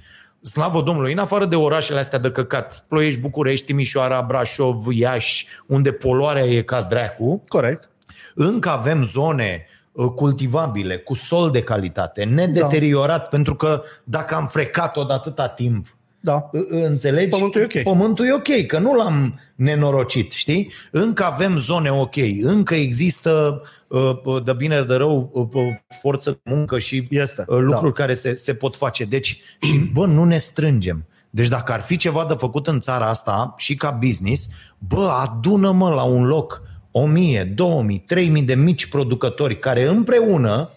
slavă Domnului, în afară de orașele astea de căcat, Ploiești, București, Timișoara, Brașov, Iași, unde poluarea e ca dracu, Corect. încă avem zone uh, cultivabile, cu sol de calitate, nedeteriorat, da. pentru că dacă am frecat-o de atâta timp, Da. uh, înțelegi? Pământul e ok. Pământul e ok, că nu l-am nenorocit, știi? Încă avem zone ok, încă există uh, uh, de bine de rău uh, uh, forță de muncă și Este, uh, lucruri da. care se, se pot face. Deci, și, bă, nu ne strângem. Deci dacă ar fi ceva de făcut în țara asta și ca business, bă, adună-mă la un loc 1000, 2000, 3000 de mici producători care împreună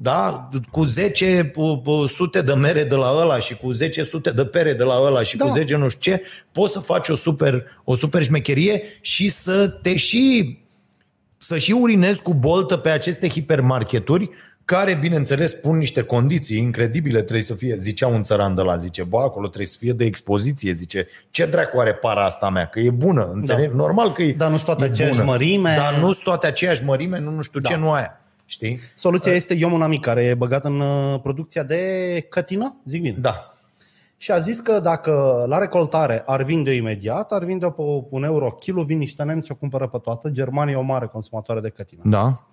da, cu 10 pu- pu- sute de mere de la ăla și cu 10 sute de pere de la ăla și Da. cu 10 nu știu ce, poți să faci o super, o super șmecherie și să te și să și urinezi cu boltă pe aceste hipermarketuri care, bineînțeles, pun niște condiții incredibile, trebuie să fie, zicea un țăran de la, zice, bă, acolo trebuie să fie de expoziție, zice, ce dracu are para asta a mea, că e bună, înțelegi? Da. Normal că e Dar nu-s toate e aceeași bună. mărime. Dar nu sunt toate aceeași mărime, nu, nu știu da. ce, nu aia, știi? Soluția este, eu am un amic care e băgat în uh, producția de cătină, zic bine. Da. Și a zis că dacă la recoltare ar vinde imediat, ar vinde-o pe un euro kilo, vin niște nemți și o cumpără pe toată. Germania e o mare consumatoare de cătină. Da.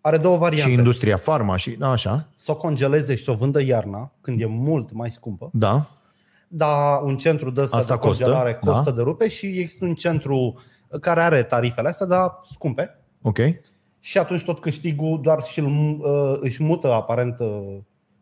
Are două variante. Și industria farma și, da, așa, Să o congeleze și să o vândă iarna, când e mult mai scumpă. da. Dar un centru de ăsta Asta de congelare costă, costă, da. de rupe și există un centru care are tarifele astea, dar scumpe. Ok. Și atunci tot câștigul doar și își mută aparent uh,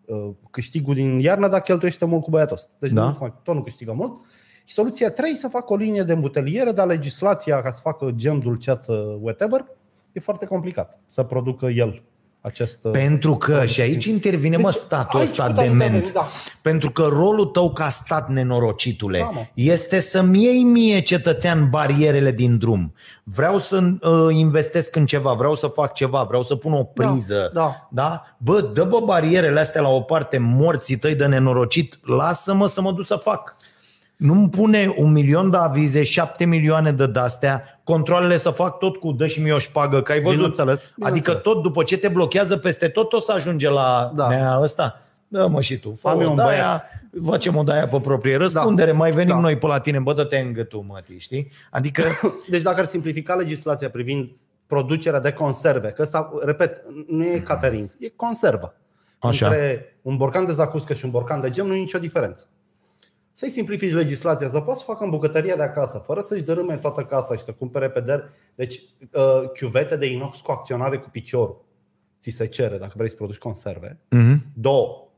uh, câștigul din iarnă, dar cheltuiește mult cu băiatul ăsta. Deci Da. da. nu, tot nu câștigă mult. Și soluția 3 să facă o linie de îmbuteliere, dar legislația ca să facă gem, dulceață, whatever, e foarte complicat să producă el acest... uh, Pentru că, și aici intervine, mă, Deci, statul aici ăsta putem interveni, dement. da. Pentru că rolul tău ca stat nenorocitule Da, mă. este să-mi iei mie, cetățean, barierele din drum. Vreau să uh, investesc în ceva, vreau să fac ceva, vreau să pun o priză. da. da? Bă, dă bă barierele astea la o parte, morții tăi de nenorocit, lasă-mă să mă duc să fac. Nu-mi pune un milion de avize, șapte milioane de dastea, controlele să fac tot cu dă și mie o șpagă, că ai văzut. Bineînțeles, Adică bineînțeles. tot după ce te blochează peste tot, o să ajunge la Da. nea ăsta. Da, mă, și tu. Fă Am eu o un daia, băiat. facem o daia pe proprie răspundere, mai venim Da. noi pe la tine, bă, dă-te în gâtul, mătii, știi? Adică, Deci dacă ar simplifica legislația privind producerea de conserve, că ăsta, repet, nu e catering, e conservă. Așa. Între un borcan de zacuscă și un borcan de gem nu e nicio diferență. Să-i simplifici legislația, să poți să facă în bucătăria de acasă, fără să-și dărâme toată casa și să cumpere pe der. Deci, uh, chiuvete de inox cu acționare cu piciorul. Ți se cere dacă vrei să produci conserve. mhm. Două.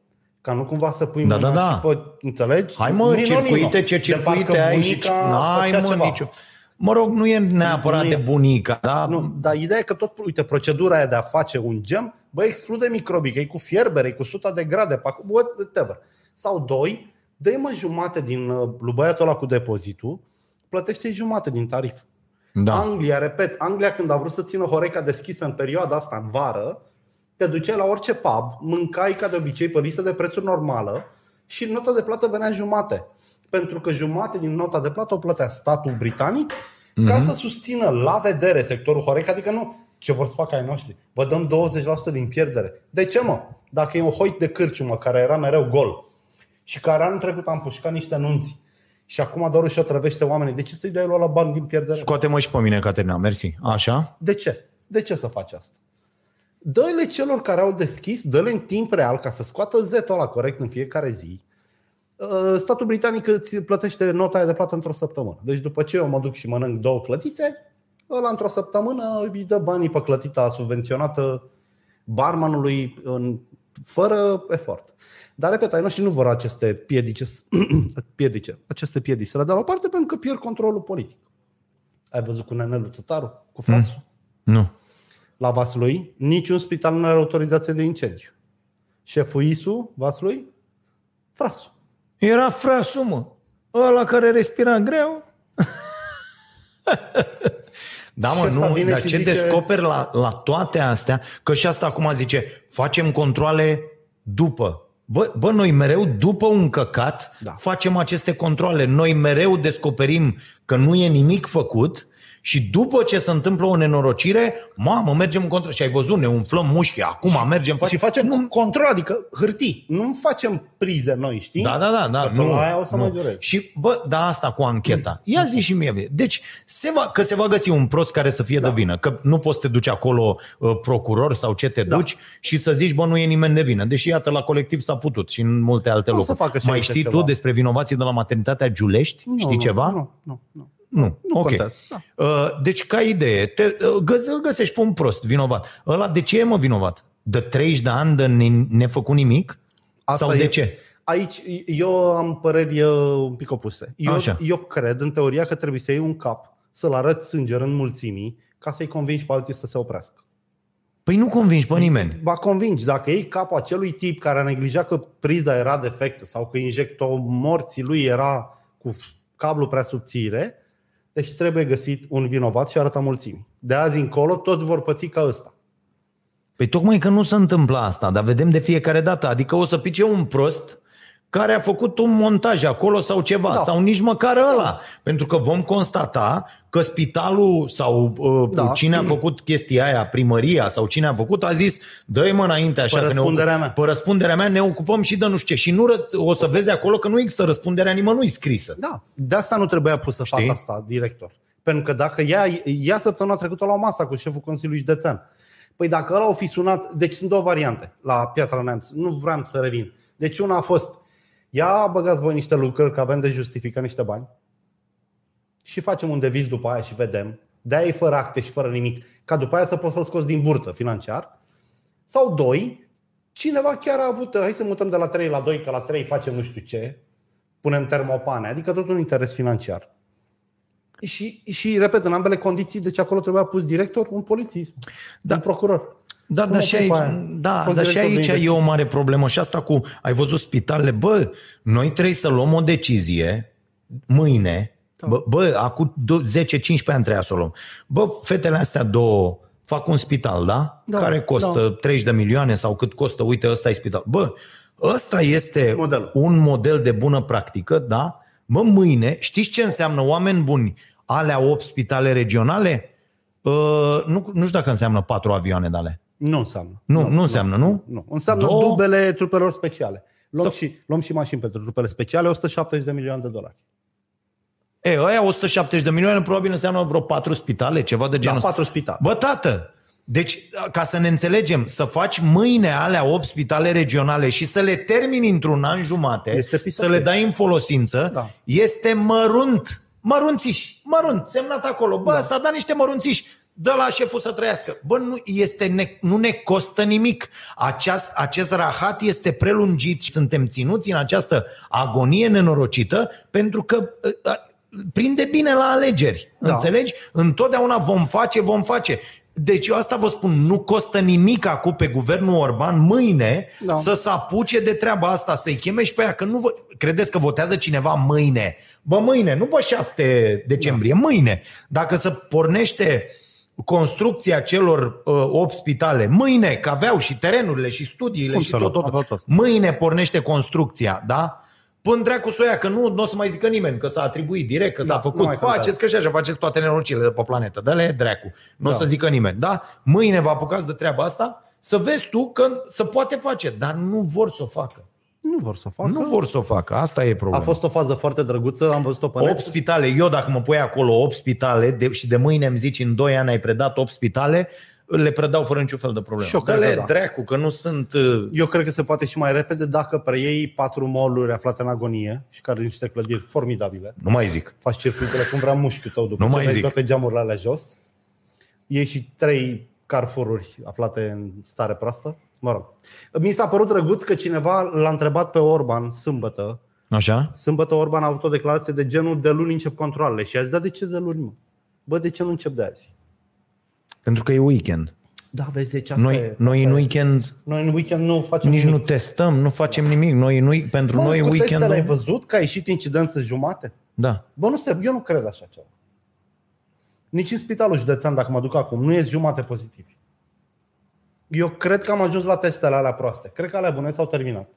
Ca nu cumva să pui Da, mâna da, da. și pe, înțelegi? hai mă, Nino, circuite, Nino. ce De circuite parcă ai și bunica N-ai, făcea mă, ceva. nicio... Mă rog, nu e neapărat Nu de e. bunica, da? Nu, dar ideea e că tot, uite, procedura aia de a face un gem, bă, exclude microbii, că e cu fierbere, e cu 100 de grade, pe acolo, whatever. Sau doi, dă mă jumate din uh, lui băiatul ăla cu depozitul, plătește jumate din tarif. Da. Anglia, repet, Anglia când a vrut să țină Horeca deschisă în perioada asta, în vară, te duceai la orice pub, mâncai ca de obicei pe listă de prețuri normală și nota de plată venea jumate. Pentru că jumate din nota de plată o plătea statul britanic ca să susțină la vedere sectorul Horeca, adică nu ce vor să facă ai noștri. Vă dăm 20% din pierdere. De ce mă? Dacă e un hoit de cârciumă care era mereu gol și care anul trecut am pușcat niște nunți și acum doar își otrăvește oamenii, de ce să-i dai lui la bani din pierdere? Scoate-mă și pe mine, Caterina, mersi. Așa? De ce? De ce să faci asta? Dă-le celor care au deschis, dă-le în timp real ca să scoată zetul ăla corect în fiecare zi. Uh, Statul britanic îți plătește nota aia de plată într-o săptămână. Deci după ce eu mă duc și mănânc două clătite, ăla într-o săptămână îi dă banii pe clătita subvenționată barmanului în, fără efort. Dar, repet, ai noștri nu vor aceste piedice, piedice, aceste piedici să le dea la o parte pentru că pierd controlul politic. Ai văzut cu Nenelu Tătaru, cu frasul? Nu. La Vaslui, niciun spital nu are autorizație de incendiu. Șeful ISU, Vaslui, frasul. Era frasul, mă. Ăla care respira greu. Da, Și mă, ăsta nu, vine dar și ce zice- descoperi la, la toate astea, că și asta acum zice, facem controle după. Bă, bă, noi mereu după un căcat Da. facem aceste controle. Noi mereu descoperim că nu e nimic făcut Și după ce se întâmplă o nenorocire, mamă, mergem în control. Și ai văzut, ne umflăm mușchi, acum mergem, Și facem nu, control, adică hârtii. Nu facem prize noi, știi? Da, da, da. da Că până nu, la aia o să nu. mai dureze. Și, bă, da, asta cu ancheta. Ia zi și mie. Deci, se va, că se va găsi un prost care să fie Da. de vină. Că nu poți să te duci acolo uh, procuror sau ce te Da. duci și să zici, bă, nu e nimeni de vină. Deși, iată, la colectiv s-a putut și în multe alte O să locuri. facă și Mai aici știi ceva. tu despre vinovații de la maternitatea Giulești? Nu, știi nu, ceva? Nu, nu, nu. Nu, Nu ok. contează, da. Uh, Deci, ca idee, te, uh, găs- îl găsești pe un prost vinovat. Ăla de ce e, mă, vinovat? De 30 de ani de ne- nefăcut nimic? Asta Sau e- de ce? Aici eu am păreri uh, un pic opuse. Eu, Așa. eu cred, în teoria, că trebuie să iei un cap, să-l arăți sânger în mulțimii, ca să-i convingi pe alții să se oprească. Păi nu convingi pe nimeni. Ba convingi, dacă iei capul acelui tip care a neglijat că priza era defectă sau că injectomorții lui era cu cablu prea subțire, deci trebuie găsit un vinovat și arăta mulțimii. De azi încolo toți vor păți ca ăsta. Păi tocmai că nu se întâmplă asta, dar vedem de fiecare dată. Adică o să pice un prost care a făcut un montaj acolo sau ceva, da. Da. sau nici măcar ăla. Pentru că vom constata că spitalul sau uh, da. Da. cine a făcut chestia aia, primăria sau cine a făcut, a zis, dă-i mă înainte așa. Pe că ne răspunderea ocup- mea. Pe răspunderea mea ne ocupăm și de nu știu ce. Și nu ră- o să vezi acolo că nu există răspunderea nimănui scrisă. Da, de asta nu trebuia pusă Știi? fata asta, director. Pentru că dacă ea, ea săptămâna trecută la o masă cu șeful Consiliului Județean, păi dacă ăla o fi sunat, deci sunt două variante la Piatra Neamț, nu vreau să revin. Deci una a fost, ia băgați voi niște lucruri, că avem de justifică niște bani și facem un deviz după aia și vedem, de aia e fără acte și fără nimic, ca după aia să poți să-l scoți din burtă financiar. Sau doi, cineva chiar a avut, hai să mutăm de la 3 la 2, că la 3 facem nu știu ce, punem termopane, adică tot un interes financiar. Și, și repet, în ambele condiții, deci acolo trebuia pus director, un polițist, Da. da. un procuror. Da, Cum dar o și pui aici, pe aia? A da, fost dar și director de aici e o investiții. mare problemă. Și asta cu, ai văzut spitalele, bă, noi trebuie să luăm o decizie mâine, Da. bă, bă acum do- 10-15 ani trebuia să o luăm. Bă, fetele astea două fac un spital, da? Da, Care costă da. 30 de milioane sau cât costă, uite, ăsta e spital. Bă, ăsta este Modelul. un model de bună practică, da? Bă, mâine, știți ce înseamnă oameni buni? Alea 8 spitale regionale? Uh, nu, nu știu dacă înseamnă 4 avioane de ale. Nu înseamnă. Nu, nu înseamnă, nu? Nu. Înseamnă Două? dubele trupelor speciale. Luăm, Sau- și, luăm și mașini pentru trupele speciale, 170 de milioane de dolari. E, ăia 170 de milioane probabil înseamnă vreo 4 spitale, ceva de Da, genul ăsta. patru spitale. Bă, tată, deci, ca să ne înțelegem, să faci mâine alea 8 spitale regionale și să le termini într-un an jumate, Este să pisat. le dai în folosință, Da. este mărunt. Mărunțiși, mărunt, semnat acolo. Bă, da. s-a dat niște mărunțiși. Dă la șeful să trăiască. Bă, nu, este ne, nu ne costă nimic. Aceast, acest rahat este prelungit și suntem ținuți în această agonie nenorocită pentru că uh, uh, prinde bine la alegeri. Da. Da. Înțelegi? Întotdeauna vom face, vom face. Deci eu asta vă spun, nu costă nimic acum pe guvernul Orban mâine da. Da. să se apuce de treaba asta, să-i cheme și pe aia, că nu vă... credeți că votează cineva mâine. Bă, mâine, nu pe 7 decembrie, da. mâine. Dacă se pornește construcția celor uh, 8 spitale, mâine, că aveau și terenurile și studiile Cum și să tot, nu? tot, Aveau tot. mâine pornește construcția, da? Până dracu soia că nu, nu o să mai zică nimeni că s-a atribuit direct, că Da, s-a nu făcut, mai contează. faceți că și așa faceți toate nenorocile de pe planetă, dă-le dracu. Nu o Da. să zică nimeni, da? Mâine vă apucați de treaba asta, să vezi tu că se poate face, dar nu vor să o facă. Nu vor să o facă. Nu vor să o facă, asta e A problema. fost o fază foarte drăguță, am văzut-o pe 8 net. spitale, eu dacă mă pui acolo 8 spitale de, și de mâine îmi zici în 2 ani ai predat 8 spitale, le predau fără niciun fel de problemă. Și eu cred Dă-le că da. dracu, că nu sunt... uh, Eu cred că se poate și mai repede dacă preiei patru mall-uri aflate în agonie și care sunt niște clădiri formidabile. Nu mai zic. Faci circuitele cum vrea mușchiul tău după Nu ce mai vezi zic. toate geamurile alea jos. Iei și trei carfururi aflate în stare proastă. Mă rog. Mi s-a părut drăguț că cineva l-a întrebat pe Orban sâmbătă. Așa? Sâmbătă Orban a avut o declarație de genul de luni încep controlele. Și a zis, da, de ce de luni, mă? Bă, de ce nu încep de azi? Pentru că e weekend. Da, vezi, deci asta Noi, e, noi asta în e. weekend Noi în weekend nu facem nici nimic. nu testăm, nu facem nimic. Noi, noi pentru Bă, noi cu testele ai weekend văzut că a ieșit incidență jumate? Da. Bă, nu se, eu nu cred așa ceva. Nici în spitalul județean, dacă mă duc acum, nu ies jumate pozitivi. Eu cred că am ajuns la testele alea proaste. Cred că alea bune s-au terminat.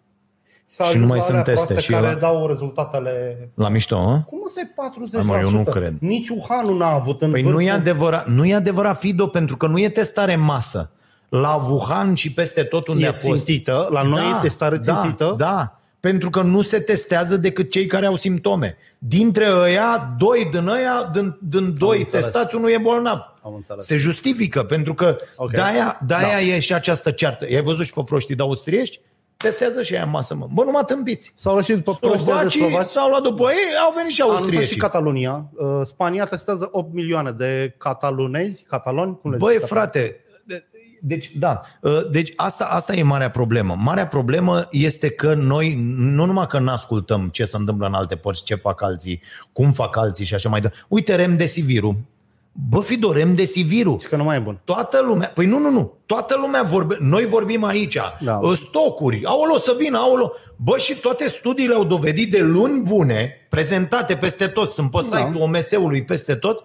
S-a Și ajuns nu mai la sunt alea teste proaste și care la- dau rezultatele... La mișto, hă? Cum o să-i 40%? Hai, mă, eu nu cred. Nici Wuhan n-a avut în Păi vârstă. nu e adevărat, nu e adevărat, Fido, pentru că nu e testare în masă. La Wuhan și peste tot unde E a fost. țintită, la noi e testare țintită. Da, da, pentru că nu se testează decât cei care au simptome. Dintre ăia, doi din ăia, din, din doi înțeles. testați, unul e bolnav. Am înțeles. Se justifică, pentru că Ok. de-aia, de-aia Da. e și această ceartă. I-ai văzut și pe proștii de austriești? Testează și aia în masă, mă. Bă, nu mă tâmpiți. S-au rășit după proștia de Slovacii slovaci. s-au luat după ei, au venit și A anunțat și austriecii. Catalonia. Uh, Spania testează 8 milioane de catalunezi, cataloni, cum le Băi, zice? frate, de- deci, da, uh, deci asta, asta e marea problemă. Marea problemă este că noi nu numai că nu ascultăm ce se întâmplă în alte părți, ce fac alții, cum fac alții și așa mai departe. Uite, remdesivirul. Bă, Fido, remdesivirul. Zici că nu mai e bun. Toată lumea, păi nu, nu, nu, toată lumea vorbe, noi vorbim aici, Da. da. stocuri, aolo să vină, aolo. Bă, și toate studiile au dovedit de luni bune, prezentate peste tot, sunt pe Da. site-ul OMS-ului peste tot,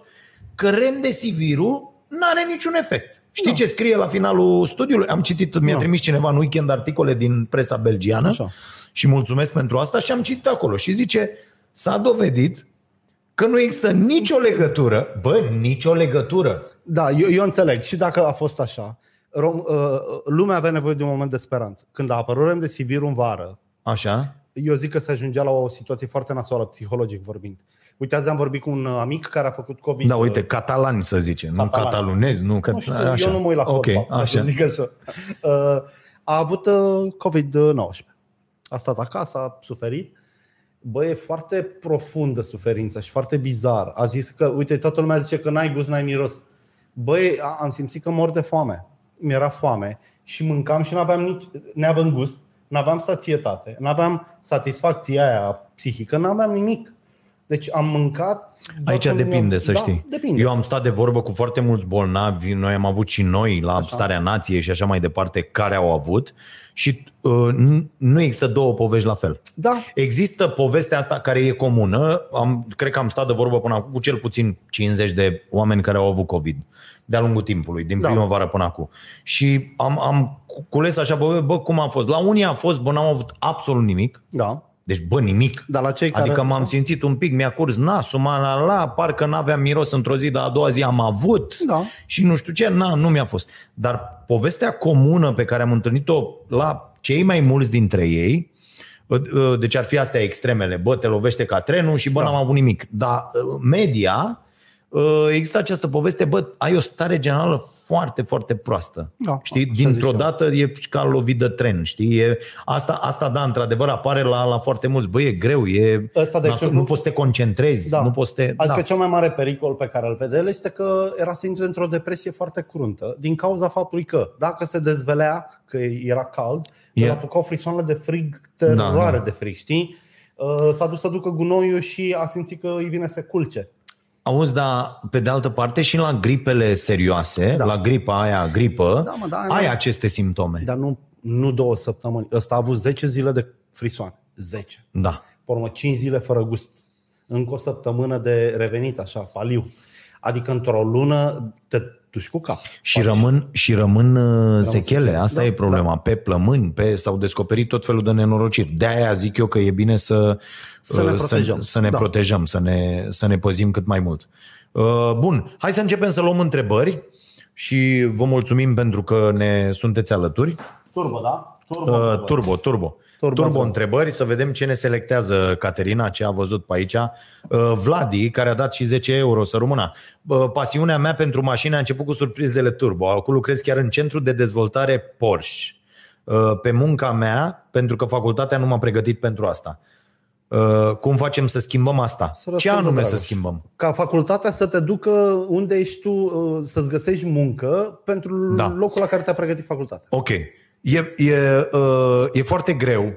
că remdesivirul nu are niciun efect. Știi Da. ce scrie la finalul studiului? Am citit, mi-a Da. trimis cineva în weekend articole din presa belgiană Așa. și mulțumesc pentru asta și am citit acolo și zice, s-a dovedit că nu există nicio legătură, bă, nicio legătură Da, eu, eu înțeleg. Și dacă a fost așa, rom, uh, lumea avea nevoie de un moment de speranță. Când a apărut remdesivirul în vară, Așa? eu zic că se ajungea la o situație foarte nasoală, psihologic vorbind. Uite, azi am vorbit cu un amic care a făcut COVID. Da, uite, catalani să zice, nu Catalani. catalunezi, nu, că, nu știu, eu nu mă uit la Ok, fotbal, ca să așa. zic așa. Uh, A avut uh, COVID-19. A stat acasă, a suferit. Bă, e foarte profundă suferința și foarte bizar. A zis că, uite, toată lumea zice că n-ai gust, n-ai miros. Băi, a- am simțit că mor de foame. Mi-era foame și mâncam și n-aveam nici, n-aveam gust, n-aveam sațietate, n-aveam satisfacția aia psihică, n-aveam nimic. Deci am mâncat... doar Aici că mi-am- depinde, să da, știi. Depinde. Eu am stat de vorbă cu foarte mulți bolnavi, noi am avut și noi la starea nației și așa mai departe, care au avut și uh, n- nu există două povești la fel. Da, Există povestea asta care e comună, am, cred că am stat de vorbă până acum cu cel puțin 50 de oameni care au avut COVID de-a lungul timpului, din Da. primăvară până acum. Și am, am cules așa, bă, bă, cum a fost? La unii a fost, bă, n-am avut absolut nimic, da. Deci, bă, nimic. Dar la cei care... Adică m-am simțit un pic, mi-a curs nasul, m-a la, la, parcă n-aveam miros într-o zi, dar a doua zi am avut Da. și nu știu ce, na, nu mi-a fost. Dar povestea comună pe care am întâlnit-o la cei mai mulți dintre ei, deci ar fi astea extremele, bă, te lovește ca trenul și bă, Da. n-am avut nimic. Dar media, există această poveste, bă, ai o stare generală foarte, foarte proastă. Da, știi? așa Dintr-o zic eu. dată e ca lovit de tren, știi? E, asta, asta, da, într-adevăr, apare la, la foarte mulți. Bă, e greu, e, Ăsta, de nasul- exemplu- nu poți să te concentrezi, Da. nu poți să te... Adică da. cel mai mare pericol pe care îl vede el este că era să intre într-o depresie foarte cruntă din cauza faptului că dacă se dezvelea, că era cald, el Yeah. apucau frisoanele de frig, teroare Da, da. de frig, știi? Uh, S-a dus să ducă gunoiul și a simțit că îi vine să culce. Auzi, dar pe de altă parte și la gripele serioase, Da. la gripa aia, gripă, Da, mă, da, ai da. aceste simptome. Dar nu, nu două săptămâni. Ăsta a avut 10 zile de frisoane. 10. Da. Pe urmă 5 zile fără gust. Încă o săptămână de revenit, așa, paliu. Adică într-o lună te duci cu cap. Și rămân, și rămân uh, sechele, sechele. asta Da, e problema. Pe plămâni, pe, s-au descoperit tot felul de nenorociri. De-aia zic eu că e bine să, Să ne uh, protejăm. Să, să ne Da. protejăm, să ne, să ne păzim cât mai mult. Uh, Bun, hai să începem să luăm întrebări și vă mulțumim pentru că ne sunteți alături. Turbo, da? Turbo. Uh, turbo, turbo. Turbo, Turbo, turbo turbo. întrebări, să vedem ce ne selectează Caterina, ce a văzut pe aici. Uh, Vladi, care a dat și 10 euro, să rămână. Uh, Pasiunea mea pentru mașini a început cu surprizele turbo. Acum lucrez chiar în centru de dezvoltare Porsche. Uh, Pe munca mea, pentru că facultatea nu m-a pregătit pentru asta. Uh, Cum facem să schimbăm asta? Să Ce răspundă anume să Dragoș. schimbăm? Ca facultatea să te ducă unde ești tu, uh, să-ți găsești muncă pentru Da. locul la care te-a pregătit facultatea. Ok. E, e, uh, e foarte greu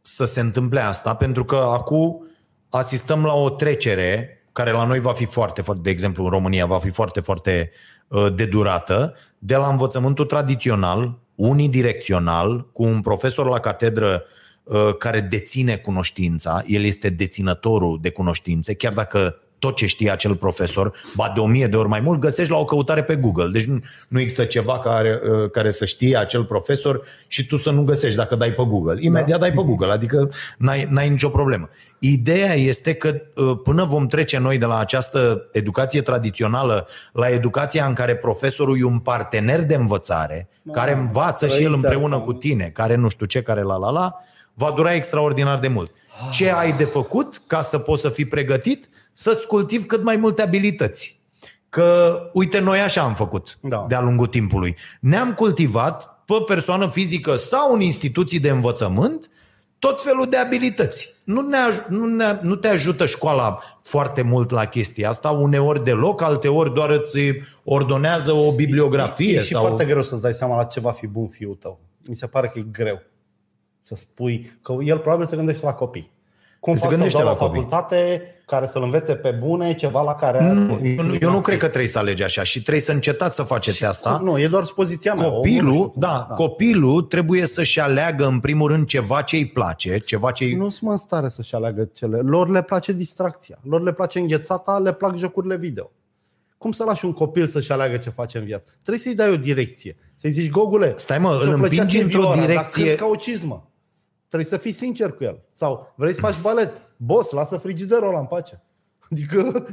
să se întâmple asta, pentru că acum asistăm la o trecere care la noi va fi foarte, foarte de exemplu în România, va fi foarte, foarte uh, de durată, de la învățământul tradițional, unidirecțional, cu un profesor la catedră uh, care deține cunoștința, el este deținătorul de cunoștințe, chiar dacă tot ce știe acel profesor, ba de o mie de ori mai mult, găsești la o căutare pe Google. Deci nu, nu există ceva care, uh, care să știe acel profesor și tu să nu găsești dacă dai pe Google. Imediat da. dai pe Google, adică n-ai, n-ai nicio problemă. Ideea este că uh, până vom trece noi de la această educație tradițională la educația în care profesorul e un partener de învățare, da. care învață și el împreună cu tine, care nu știu ce, care la la la, va dura extraordinar de mult. Ce ai de făcut ca să poți să fii pregătit? Să-ți cultivi cât mai multe abilități. Că, uite, noi așa am făcut Da. de-a lungul timpului. Ne-am cultivat pe persoană fizică sau în instituții de învățământ tot felul de abilități. Nu, ne, aj- nu, ne, nu te ajută școala foarte mult la chestia asta, uneori deloc, alteori doar îți ordonează o bibliografie. E și sau... foarte greu să-ți dai seama la ce va fi bun fiul tău. Mi se pare că e greu să spui că el probabil se gândește la copii. Cum Se fac să gândește dau la, la copii. facultate care să-l învețe pe bune ceva la care are Nu, eu, nu, eu nu cred că trebuie să alegi așa și trebuie să încetați să faceți asta. Nu, e doar supoziția mea. omul nu Copilul, știu cum. da, copilul trebuie să-și aleagă în primul rând ceva ce îi place, ceva ce îi... Nu sunt mă în stare să-și aleagă cele. Lor le place distracția. Lor le place înghețata, le plac jocurile video. Cum să lași un copil să-și aleagă ce face în viață? Trebuie să-i dai o direcție. Să-i zici, Gogule, Stai, mă, ți-o îl plăcea împingi ție într-o vioara, dar direcție- cânti ca o cizmă. Trebuie să fii sincer cu el. Sau vrei să faci balet? Boss, lasă frigiderul ăla în pace. Adică,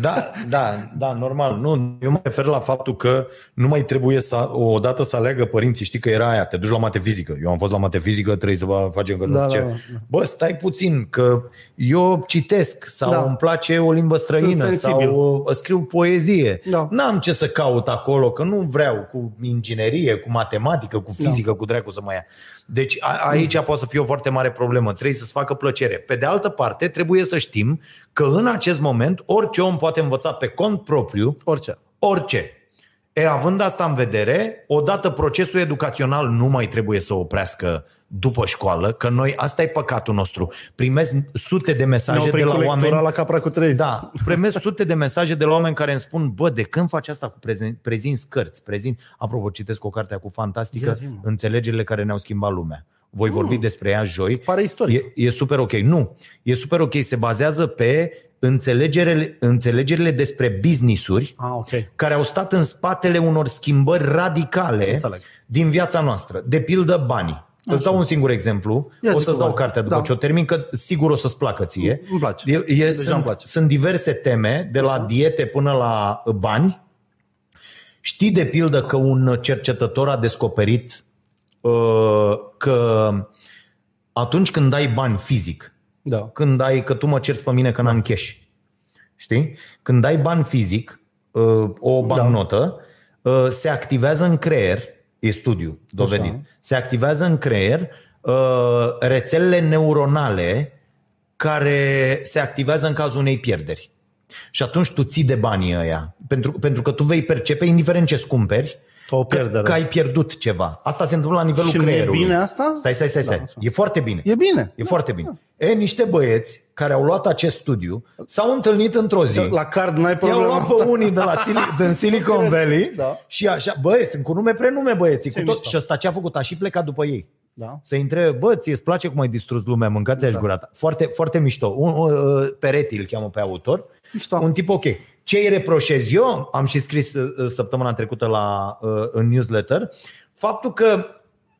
Da, da, da, normal. Nu, eu mă refer la faptul că nu mai trebuie să odată să aleagă părinții. Știi că era aia, te duci la mate fizică. Eu am fost la mate fizică, trebuie să vă facem că nu Da, știu ce. da, da. Bă, stai puțin, că eu citesc sau Da. îmi place o limbă străină sensibil. sau uh, scriu poezie. Da. N-am ce să caut acolo, că nu vreau cu inginerie, cu matematică, cu fizică, cu dracu să mă ia. Deci a, aici poate să fie o foarte mare problemă. Trebuie să-ți facă plăcere. Pe de altă parte, trebuie să știm că în acest moment orice om poate învăța pe cont propriu orice. orice. E, având asta în vedere, odată procesul educațional nu mai trebuie să oprească după școală, că noi, asta e păcatul nostru. Primesc sute de Ne mesaje de oprim la cu lectura oameni la capra cu 30. da, primesc sute de mesaje de la oameni care îmi spun, bă, de când faci asta cu prezent, prezinți cărți, prezint, apropo, citesc o carte cu fantastică, Ia zi, mă. înțelegerile care ne-au schimbat lumea. Voi vorbi despre ea joi. Pare istoric. E, e super ok. Nu, e super ok. Se bazează pe înțelegerile, înțelegerile despre business-uri Ah, ok. care au stat în spatele unor schimbări radicale Înțeleg. din viața noastră. De pildă, banii. Îți dau un singur exemplu. Ia o zi să-ți tu, dau bani. cartea după Da. ce o termin, că sigur o să-ți placă ție. Îmi place. E, e, Deja sunt, îmi place. sunt diverse teme, de la diete până la bani. Știi de pildă că un cercetător a descoperit uh, că atunci când dai bani fizic, Da. când ai, că tu mă cerți pe mine că n-am cash, știi? Când dai bani fizic, uh, o bancnotă, uh, se activează în creier, e studiu dovedit, Așa. se activează în creier uh, rețelele neuronale care se activează în cazul unei pierderi. Și atunci tu ții de banii ăia, pentru, pentru că tu vei percepe, indiferent ce cumperi, Ca o că, pierdere. că ai pierdut ceva. Asta se întâmplă la nivelul Și nu e creierului. bine asta? Stai, stai, stai, stai. Da, așa. e foarte bine. E bine. E foarte bine. E, niște băieți care au luat acest studiu s-au întâlnit într-o zi. La card n-ai I-au problema luat pe asta. unii de la Sil- din Silicon Valley Da. și așa, băi, sunt cu nume prenume băieții. Ce Cu tot, mișto. și ăsta ce a făcut? A și plecat după ei. Da. Să intre, bă, ție îți place cum ai distrus lumea, mâncați aș gura ta. Foarte, foarte mișto. Un, uh, Peretti îl cheamă pe autor. Mișto. Un tip ok. Ce îi reproșez eu, am și scris uh, săptămâna trecută la, uh, în newsletter, faptul că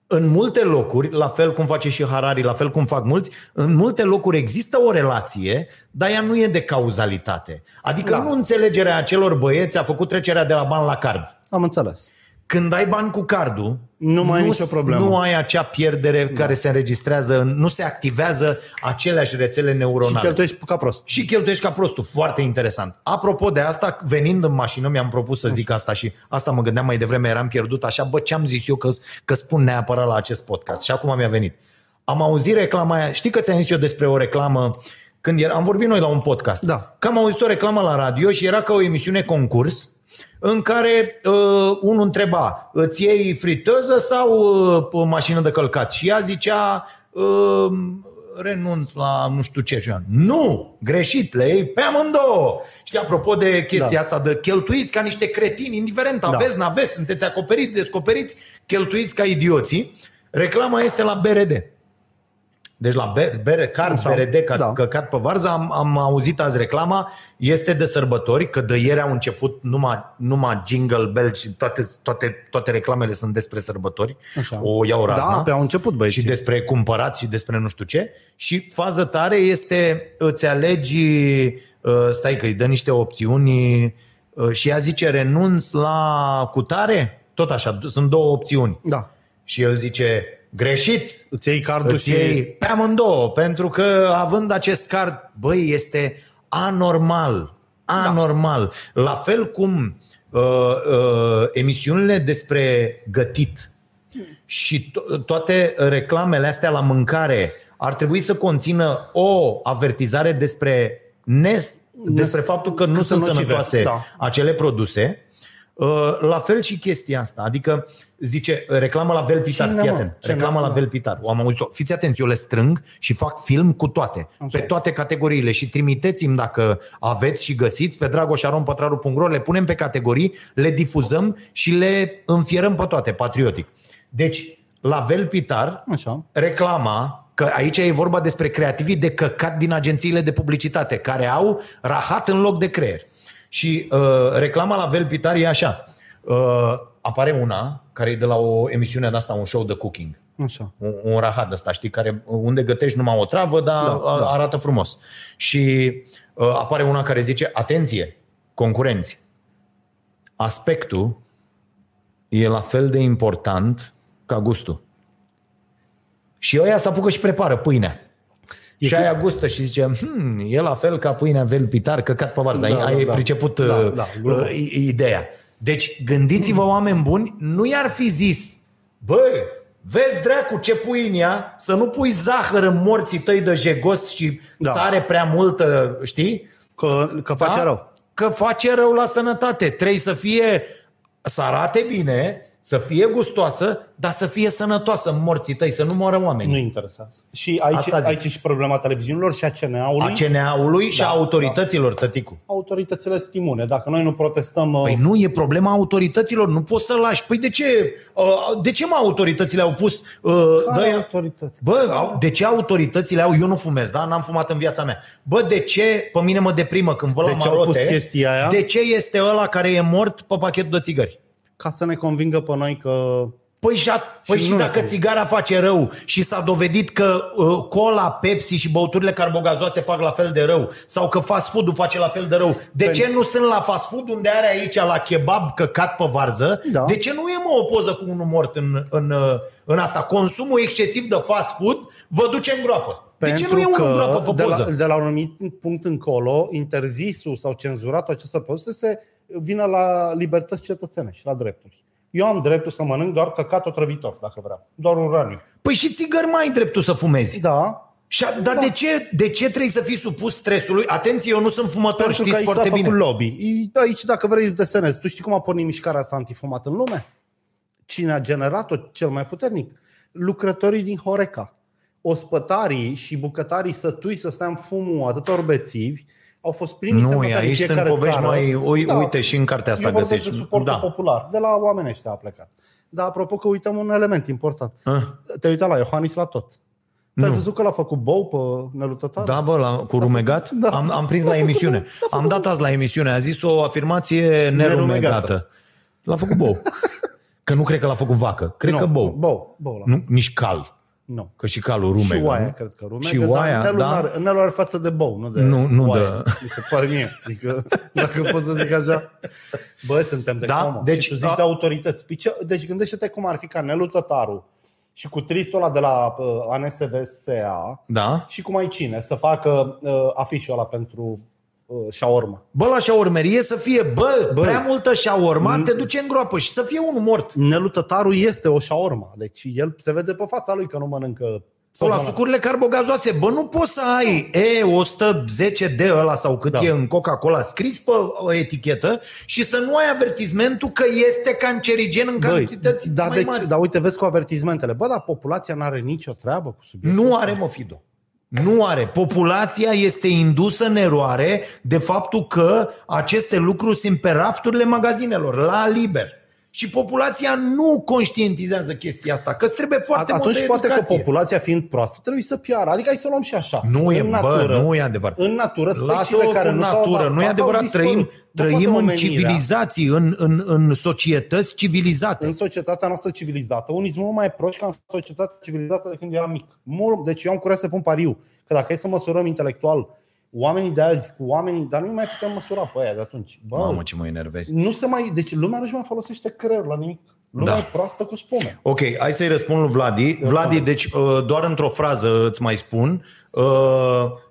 în multe locuri, la fel cum face și Harari, la fel cum fac mulți, în multe locuri există o relație, dar ea nu e de cauzalitate. Adică Da. nu înțelegerea acelor băieți a făcut trecerea de la ban la card. Am înțeles. Când ai bani cu cardul, Nu mai ai nicio problemă. Nu ai acea pierdere da. care se înregistrează, în- nu se activează aceleași rețele Și neuronale. cheltuiești ca prost. Și cheltuiești ca prostul. Foarte interesant. Apropo de asta, venind în mașină, mi-am propus să zic asta și asta mă gândeam mai devreme, eram pierdut așa, bă, ce-am zis eu că, că spun neapărat la acest podcast. Și acum mi-a venit. Am auzit reclama aia, știi că ți-am zis eu despre o reclamă când era, am vorbit noi la un podcast. Da. Că am auzit o reclamă la radio și era ca o emisiune concurs în care uh, unul întreba, îți iei friteză sau uh, mașină de călcat? Și ea zicea, uh, renunț la nu știu ce. Și eu, nu, greșit, le iei pe amândouă. Și apropo de chestia Da. asta de cheltuiți ca niște cretini, indiferent, Da. aveți, n-aveți, sunteți acoperiți, descoperiți, cheltuiți ca idioții. Reclama este la BRD. Deci la bere, bere card, Așa, bere de cat, da. căcat pe varză, am, am auzit azi reclama, este de sărbători, că de ieri au început numai, numai jingle bells și toate, toate, toate reclamele sunt despre sărbători. Așa. O iau razna. Da, pe au început băieții. și despre cumpărat și despre nu știu ce. Și fază tare este îți alegi, uh, stai că îi dă niște opțiuni uh, și ea zice renunț la cutare, tot așa, sunt două opțiuni. Da. Și el zice greșit, Îți iei cardul îți și... iei pe amândouă, pentru că având acest card, băi, este anormal, anormal. Da. La fel cum uh, uh, emisiunile despre gătit și to- toate reclamele astea la mâncare ar trebui să conțină o avertizare despre, ne, despre faptul că nu că sunt sunt nocive, sănătoase da. acele produse. Uh, La fel și chestia asta. Adică zice, reclamă la Velpitar, Cine, fii mă? atent. Cine, Reclamă la da. Velpitar. O am auzit-o. Fiți atenți, eu le strâng și fac film cu toate. Așa pe e. toate categoriile și trimiteți-mi dacă aveți și găsiți pe dragoșarompătraru.ro, le punem pe categorii, le difuzăm și le înfierăm pe toate, patriotic. Deci, la Velpitar, Așa. reclama, că aici e vorba despre creativii de căcat din agențiile de publicitate, care au rahat în loc de creier. Și uh, reclama la Velpitar e așa. Uh, apare una care e de la o emisiune de asta, un show de cooking. Așa. Un, un rahat ăsta, știi, care, unde gătești numai o travă, dar Da, da, da. da. arată frumos. Și uh, apare una care zice, atenție, concurenți, aspectul e la fel de important ca gustul. Și ăia se apucă și prepară pâinea. E și cu- aia gustă și zice, hm, e la fel ca pâinea velpitar, căcat pe varză. Da, Da, ai, da, ai da. priceput Da, uh, da, glumă. uh, i- ideea. Deci gândiți-vă, oameni buni, nu i-ar fi zis, bă, vezi dracu ce pui în ea, să nu pui zahăr în morții tăi de jegos și Da. da. sare prea multă, știi? Că, că face Da? rău. Că face rău la sănătate. Trebuie să fie, să arate bine, să fie gustoasă, dar să fie sănătoasă în morții tăi, să nu moară oameni. Nu interesează. Și aici, Asta zic. aici e și problema televiziunilor și a CNA-ului. A CNA-ului și Da, a autorităților, tăticu. Autoritățile stimune. Dacă noi nu protestăm... Păi uh, nu, e problema autorităților, nu poți să lași. Păi de ce, uh, de ce mă autoritățile au pus... uh, care dă-i- autorități? Bă, au, de ce autoritățile au, eu nu fumez, da? N-am fumat în viața mea. Bă, de ce, pe mine mă deprimă când văd De la ce au marote, pus chestia aia? de ce este ăla care e mort pe pachetul de țigări? Ca să ne convingă pe noi că... Păi și, a, păi și nu ne dacă convine. țigara face rău și s-a dovedit că uh, cola, Pepsi și băuturile carbogazoase fac la fel de rău sau că fast food-ul face la fel de rău, de Pentru- ce nu sunt la fast food unde are aici la kebab căcat pe varză? Da. De ce nu e mă o poză cu unul mort în, în, uh, în asta? Consumul excesiv de fast food vă duce în groapă. De ce nu e unul în groapă pe de la, poză? de la un anumit punct încolo, interzisul sau cenzuratul acestor produse se vină la libertăți cetățenești, la drepturi. Eu am dreptul să mănânc doar căcat otrăvitor, dacă vreau. Doar un raniu. Păi și țigări mai ai dreptul să fumezi. Da, Și a, dar Da. de, ce, de ce trebuie să fii supus stresului? Atenție, eu nu sunt fumător, pentru că știți aici s-a foarte făcut bine. lobby. E- Aici, dacă vrei, îți desenezi. Tu știi cum a pornit mișcarea asta antifumat în lume? Cine a generat-o cel mai puternic? Lucrătorii din Horeca. Ospătarii și bucătarii sătui să stea în fumul atâtor bețivi au fost primii Nu, semnătari în aici sunt fiecare povești țară. mai... Ui, da. Uite, și în cartea asta Eu vorbesc găsești. de suportul da. popular. De la oameni ăștia a plecat. Dar apropo că uităm un element important. Ah. Te-ai uitat la Iohannis la tot. Tu ai văzut că l-a făcut bou pe Nelu Tătaru? Da, bă, la, cu rumegat? Da. Am, am prins L-a la făcut emisiune. bou, l-a Am făcut dat azi la emisiune. A zis o afirmație nerumegată. Nerumegată. L-a făcut bou. Că nu cred că l-a făcut vacă. Cred nu, că bou. Bou, bou la Nu, nici cal. Nu. Că și calul rumegă. și oaia, nu? cred că rumegă, Și oaia, dar Nelu, da. are, Nelu are față de bou, nu de Nu- nu oaie. de- Mi se pare mie. Adică, dacă pot să zic așa. Bă, suntem de Da, comă. deci- și tu zici da. de autorități. Păi ce- Deci gândește-te cum ar fi ca Nelu Tătaru și cu tristul ăla de la uh, ANSVSA Da. și cum ai cine să facă uh, afișul ăla pentru uh, șaormă. Bă, la șaormerie să fie, bă, Bă. prea multă șaorma te duce în groapă și să fie unul mort. Nelu Tătaru este o șaormă. Deci el se vede pe fața lui că nu mănâncă Sau la sucurile carbogazoase, bă, nu poți să ai E, 110 de ăla sau cât Da. e în Coca-Cola scris pe o etichetă și să nu ai avertizmentul că este cancerigen în Băi, cantități da, mai deci, mari. da, uite, vezi cu avertizmentele. Bă, dar populația nu are nicio treabă cu subiectul Nu ăsta. are, mă, Fido. Nu are. Populația este indusă în eroare de faptul că aceste lucruri sunt pe rafturile magazinelor, la liber. Și populația nu conștientizează chestia asta, că îți trebuie foarte Atunci multă poate că educație. populația fiind proastă trebuie să piară. Adică hai să o luăm și așa. Nu e, în bă, natură, nu e adevărat. În natură, Lasă-o speciile care cu nu s-au natură, adaptat nu e au adevărat, dispărut. trăim, Dar trăim poate în omenirea, civilizații, în, în, în societăți civilizate. În societatea noastră civilizată, unii sunt mult mai proști ca în societatea civilizată de când eram mic. Mult, deci eu am curaj să pun pariu că dacă e să măsurăm intelectual oamenii de azi cu oamenii, dar nu mai putem măsura pe aia de atunci. Bă, Mamă, ce mă enervezi. nu se mai, deci lumea nu-și mai folosește creier la nimic. Lumea Da. e proastă cu spume. Ok, hai să-i răspund lui Vladi. Vladi, deci uh, doar într-o frază îți mai spun. Uh,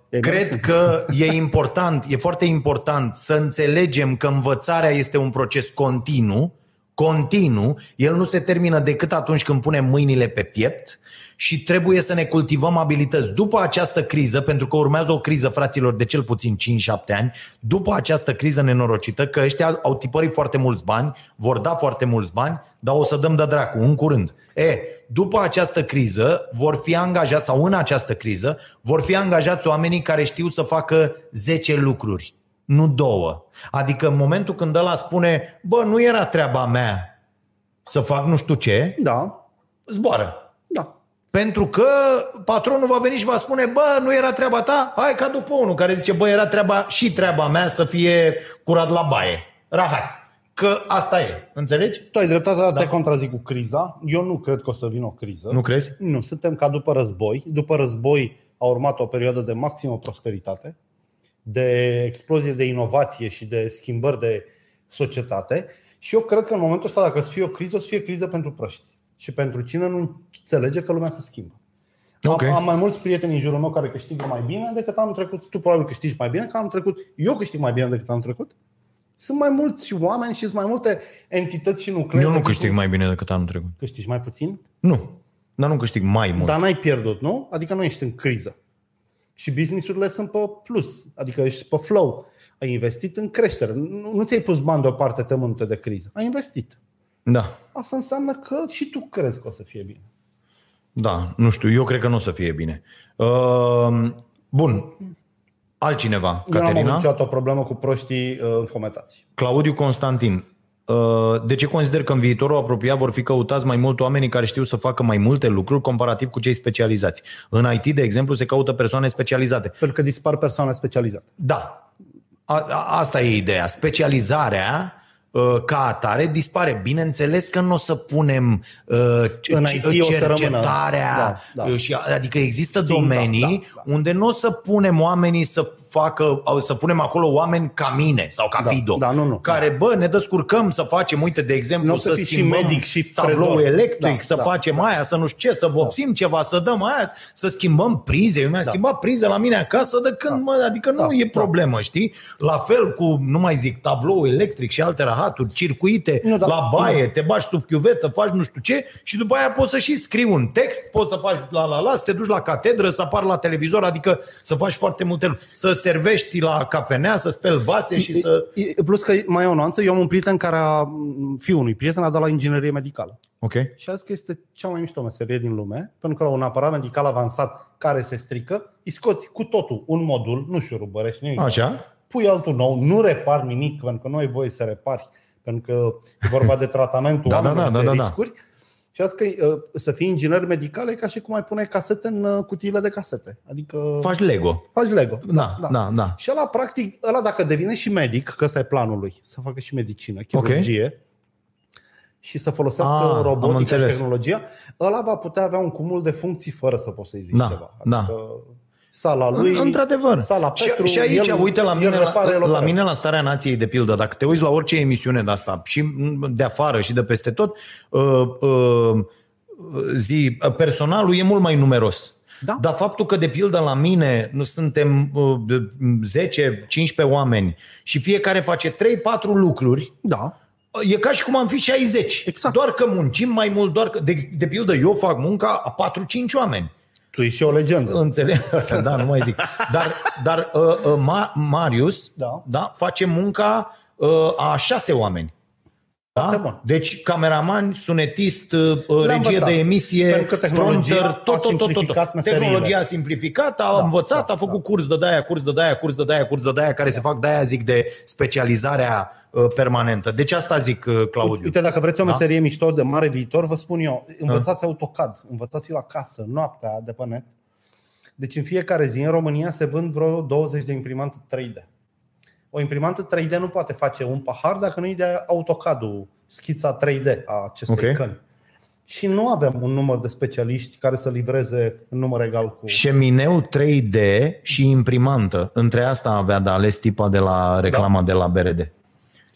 E Cred bine. că e important, e foarte important să înțelegem că învățarea este un proces continuu, continuu, el nu se termină decât atunci când punem mâinile pe piept și trebuie să ne cultivăm abilități. După această criză, pentru că urmează o criză, fraților, de cel puțin 5-7 ani, după această criză nenorocită, că ăștia au tipărit foarte mulți bani, vor da foarte mulți bani, dar o să dăm de dracu, în curând. E, după această criză vor fi angajați, sau în această criză, vor fi angajați oamenii care știu să facă 10 lucruri, nu două. Adică în momentul când ăla spune, bă, nu era treaba mea să fac nu știu ce, Da, zboară. Da. Pentru că patronul va veni și va spune, bă, nu era treaba ta? Hai ca după unul care zice, bă, era treaba și treaba mea să fie curat la baie. Rahat. Că asta e. Înțelegi? Tu ai dreptate, dar te contrazic cu criza. Eu nu cred că o să vină o criză. Nu crezi? Nu, suntem ca după război. După război a urmat o perioadă de maximă prosperitate, de explozie de inovație și de schimbări de societate. Și eu cred că în momentul ăsta, dacă o să fie o criză, o să fie criză pentru proști. Și pentru cine nu înțelege că lumea se schimbă. Ok. Am, am mai mulți prieteni în jurul meu care câștigă mai bine decât anul trecut. Tu probabil câștigi mai bine ca anul trecut. Eu câștig mai bine decât anul trecut. Sunt mai mulți oameni și sunt mai multe entități și nuclee. Eu nu decât câștig cum- mai bine decât anul trecut. Câștigi mai puțin? Nu. Dar nu câștig mai mult. Dar n-ai pierdut, nu? Adică nu ești în criză. Și businessurile sunt pe plus, adică ești pe flow. Ai investit în creștere. Nu, nu ți-ai pus bani deoparte temându de criză. Ai investit. Da. Asta înseamnă că și tu crezi că o să fie bine. Da, nu știu, eu cred că nu o să fie bine. Uh, bun. Altcineva, Eu nu am Caterina? avut niciodată o problemă cu proștii uh, înfometați. Claudiu Constantin. Uh, De ce consider că în viitorul apropiat vor fi căutați mai mult oamenii care știu să facă mai multe lucruri comparativ cu cei specializați? În IT, de exemplu, se caută persoane specializate. Pentru că dispar persoane specializate. Da, a, a, asta e ideea. Specializarea uh, ca atare dispare. Bineînțeles că nu o să punem uh, În c- IT o să rămână. cercetarea, Da, da. uh, și, adică există Știința, domenii da, da. unde nu o să punem oamenii să facă, să punem acolo oameni ca mine sau ca Da, Fido, da, nu, nu. care, bă, ne descurcăm să facem, uite, de exemplu, Nu o să să fii și schimbăm medic și tablou frezor. electric, Da, să da, facem aia, să nu știu ce, să vopsim ceva, să dăm aia, să schimbăm prize. Eu mi-am schimbat prize la mine acasă de când, mă, adică nu Da, e da. problemă, știi? La fel cu, nu mai zic, tablou electric și alte rahaturi, circuite Nu, da. la baie, te bagi sub chiuvetă, faci nu știu ce și după aia poți să și scrii un text, poți să faci la la la, să te duci la catedră, să apar la televizor, adică să faci foarte multe lucruri. Să servești la cafenea, să speli vase și să... E- e- Plus că mai e o nuanță, eu am un prieten care a, fiul unui prieten a dat la inginerie medicală. Ok. Și a zis că este cea mai mișto meserie din lume, pentru că la un aparat medical avansat care se strică, îi scoți cu totul un modul, nu șurubărești nimic. Așa. Pui altul nou, nu repari nimic, pentru că nu ai voie să repari, pentru că e vorba de tratamentul Da, da, oamenilor da, de da, da, da. Riscuri. Și a zis că uh, să fii inginer medical e ca și cum ai pune casete în uh, cutiile de casete. Adică Faci Lego. faci Lego. Da, da, da. Și ăla, practic, ăla dacă devine și medic, că ăsta e planul lui, să facă și medicină, chirurgie, și să folosească Ah, am robotica și înțeles. tehnologia, ăla va putea avea un cumul de funcții fără să poți să-i zici Da, ceva. da. Adică sala lui, În- Într-adevăr. sala Petru, și, și aici, el, uite, la el mine, repare, el la, la operează. mine la Starea Nației, de pildă, dacă te uiți la orice emisiune de asta, și de afară și de peste tot, uh, uh, zi, personalul e mult mai numeros. Da. Dar faptul că, de pildă, la mine nu suntem uh, de 10-15 oameni și fiecare face 3-4 lucruri, Da. E ca și cum am fi 60. Exact. Doar că muncim mai mult, doar că, de, de pildă, eu fac munca a 4-5 oameni. Tu ești și o legendă. Înțeleg? da, nu mai zic. Dar, dar uh, uh, Ma- Marius Da. Da, face munca uh, a șase oameni. Foarte Da? bun. Deci cameraman, sunetist, uh, regie învățat. de emisie, Pentru că tehnologia prompter, a tot, tot, tot, tot, simplificat tot. meseriile. Tehnologia a simplificat, a Da, învățat, da, a făcut da. curs de de-aia, curs de de-aia, curs de de-aia, curs de de-aia, care se fac de-aia, zic, de specializarea uh, permanentă. Deci asta zic, uh, Claudiu. Uite, dacă vreți o Da? meserie mișto de mare viitor, vă spun eu, învățați AutoCAD, învățați-l acasă, noaptea, de pe net. Deci în fiecare zi în România se vând vreo 20 de imprimante 3D. O imprimantă 3D nu poate face un pahar dacă nu e de AutoCAD-ul, schița 3D a acestei Ok. căni. Și nu avem un număr de specialiști care să livreze în număr egal cu... Șemineu 3D și imprimantă. Între asta avea de ales tipa de la reclama de la BRD.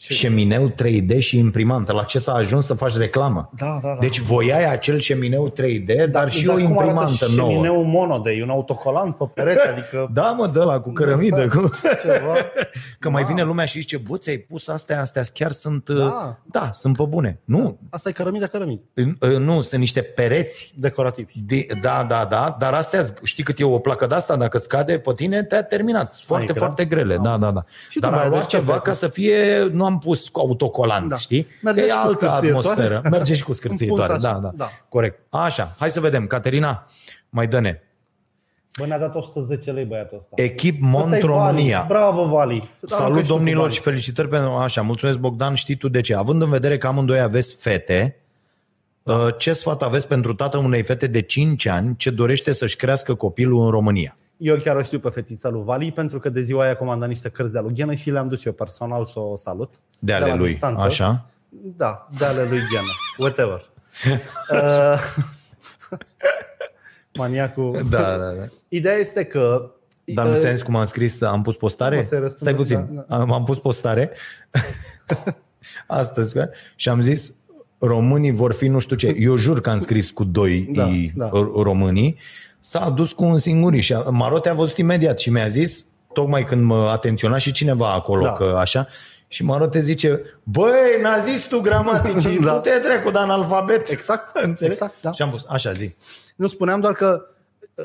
Și- Șemineu 3D și imprimantă. La ce s-a ajuns să faci reclamă? Da, da, da. Deci voiai acel șemineu 3D, dar și o cum arată imprimantă nouă. șemineu mono de un autocolant pe perete, adică Da, mă, dă la cu cărămidă. Cu... ceva. Că mai Da. vine lumea și zice, bă, ți-ai pus astea, astea chiar sunt, Da. da, sunt pe bune. Nu, Asta e cărămidă, cărămidă. nu, sunt niște pereți Decorativi. de, da, da, da, dar astea, știi cât e o placă de asta, dacă îți cade pe tine, te-a terminat. Sunt foarte, grea? foarte grele, Am da, da, da. înțeles. Și Dar după am aia luat de ce ceva vrei? ca să fie, nu am pus cu autocolant, Da. știi? Merge că e și cu altă scârțâietoare. atmosferă. Merge și cu scârțâietoare, Împus da, așa, da, da. Corect. Așa, hai să vedem. Caterina, mai dă-ne. Bă, ne-a dat 110 lei băiatul ăsta. Echip Ăsta Mont e Vali. România. Bravo, Vali. Da, Salut că știu cu domnilor Vali. și felicitări pentru așa. Mulțumesc Bogdan, știi tu de ce? Având în vedere că amândoi aveți fete, da. ce sfat aveți pentru tatăl unei fete de 5 ani ce dorește să-și crească copilul în România? Eu chiar o știu pe fetița lui Vali pentru că de ziua aia comanda niște cărți de alughenă și le-am dus eu personal să o salut. De ale la lui, distanță. așa? Da, de ale lui Ghenă. Whatever. uh, maniacul. Da, da, da. Ideea este că Dar nu uh, ți-am zis cum am scris, am pus postare? Nu, să-i răspund, Stai puțin, da, am, am pus postare astăzi că- și am zis românii vor fi nu știu ce. Eu jur că am scris cu doi Da, i da. românii, s-a adus cu un singur i și a- Marote a văzut imediat și mi-a zis, tocmai când mă atenționa și cineva acolo, Da. că așa, și Marote zice, băi, n-a zis tu gramaticii, Da. nu te trecu de analfabet. Exact, Înțelegi? exact, da. Și am pus, așa zi. Nu spuneam doar că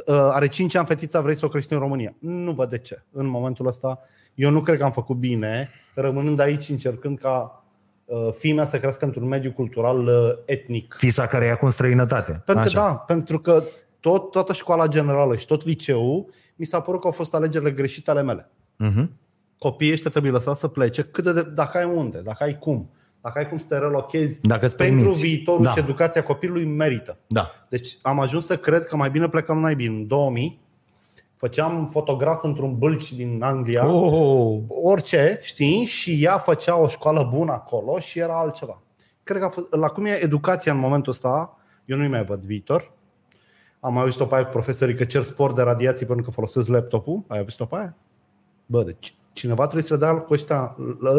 uh, are 5 ani fetița, vrei să o crești în România. Nu văd de ce. În momentul ăsta, eu nu cred că am făcut bine, rămânând aici, încercând ca uh, fiii mea să crească într-un mediu cultural uh, etnic. Fisa care e acum în străinătate. Pentru că, Așa. da, pentru că tot, toată școala generală și tot liceul, mi s-a părut că au fost alegerile greșite ale mele. Mhm. Copiii ăștia trebuie lăsați să plece cât de, dacă ai unde, dacă ai cum, dacă ai cum să te relochezi Dacă îți pentru permiți. viitorul Da. și educația copilului merită. Da. Deci am ajuns să cred că mai bine plecăm naibii în 2000. Făceam fotograf într-un bălci din Anglia, oh. Oh. orice, știi, și ea făcea o școală bună acolo și era altceva. Cred că a fost, la cum e educația în momentul ăsta, eu nu-i mai văd viitor. Am mai auzit-o pe aia cu profesorii că cer spor de radiații pentru că folosesc laptopul. Ai auzit-o pe aia? Bă, deci cineva trebuie să le dea cu ăștia,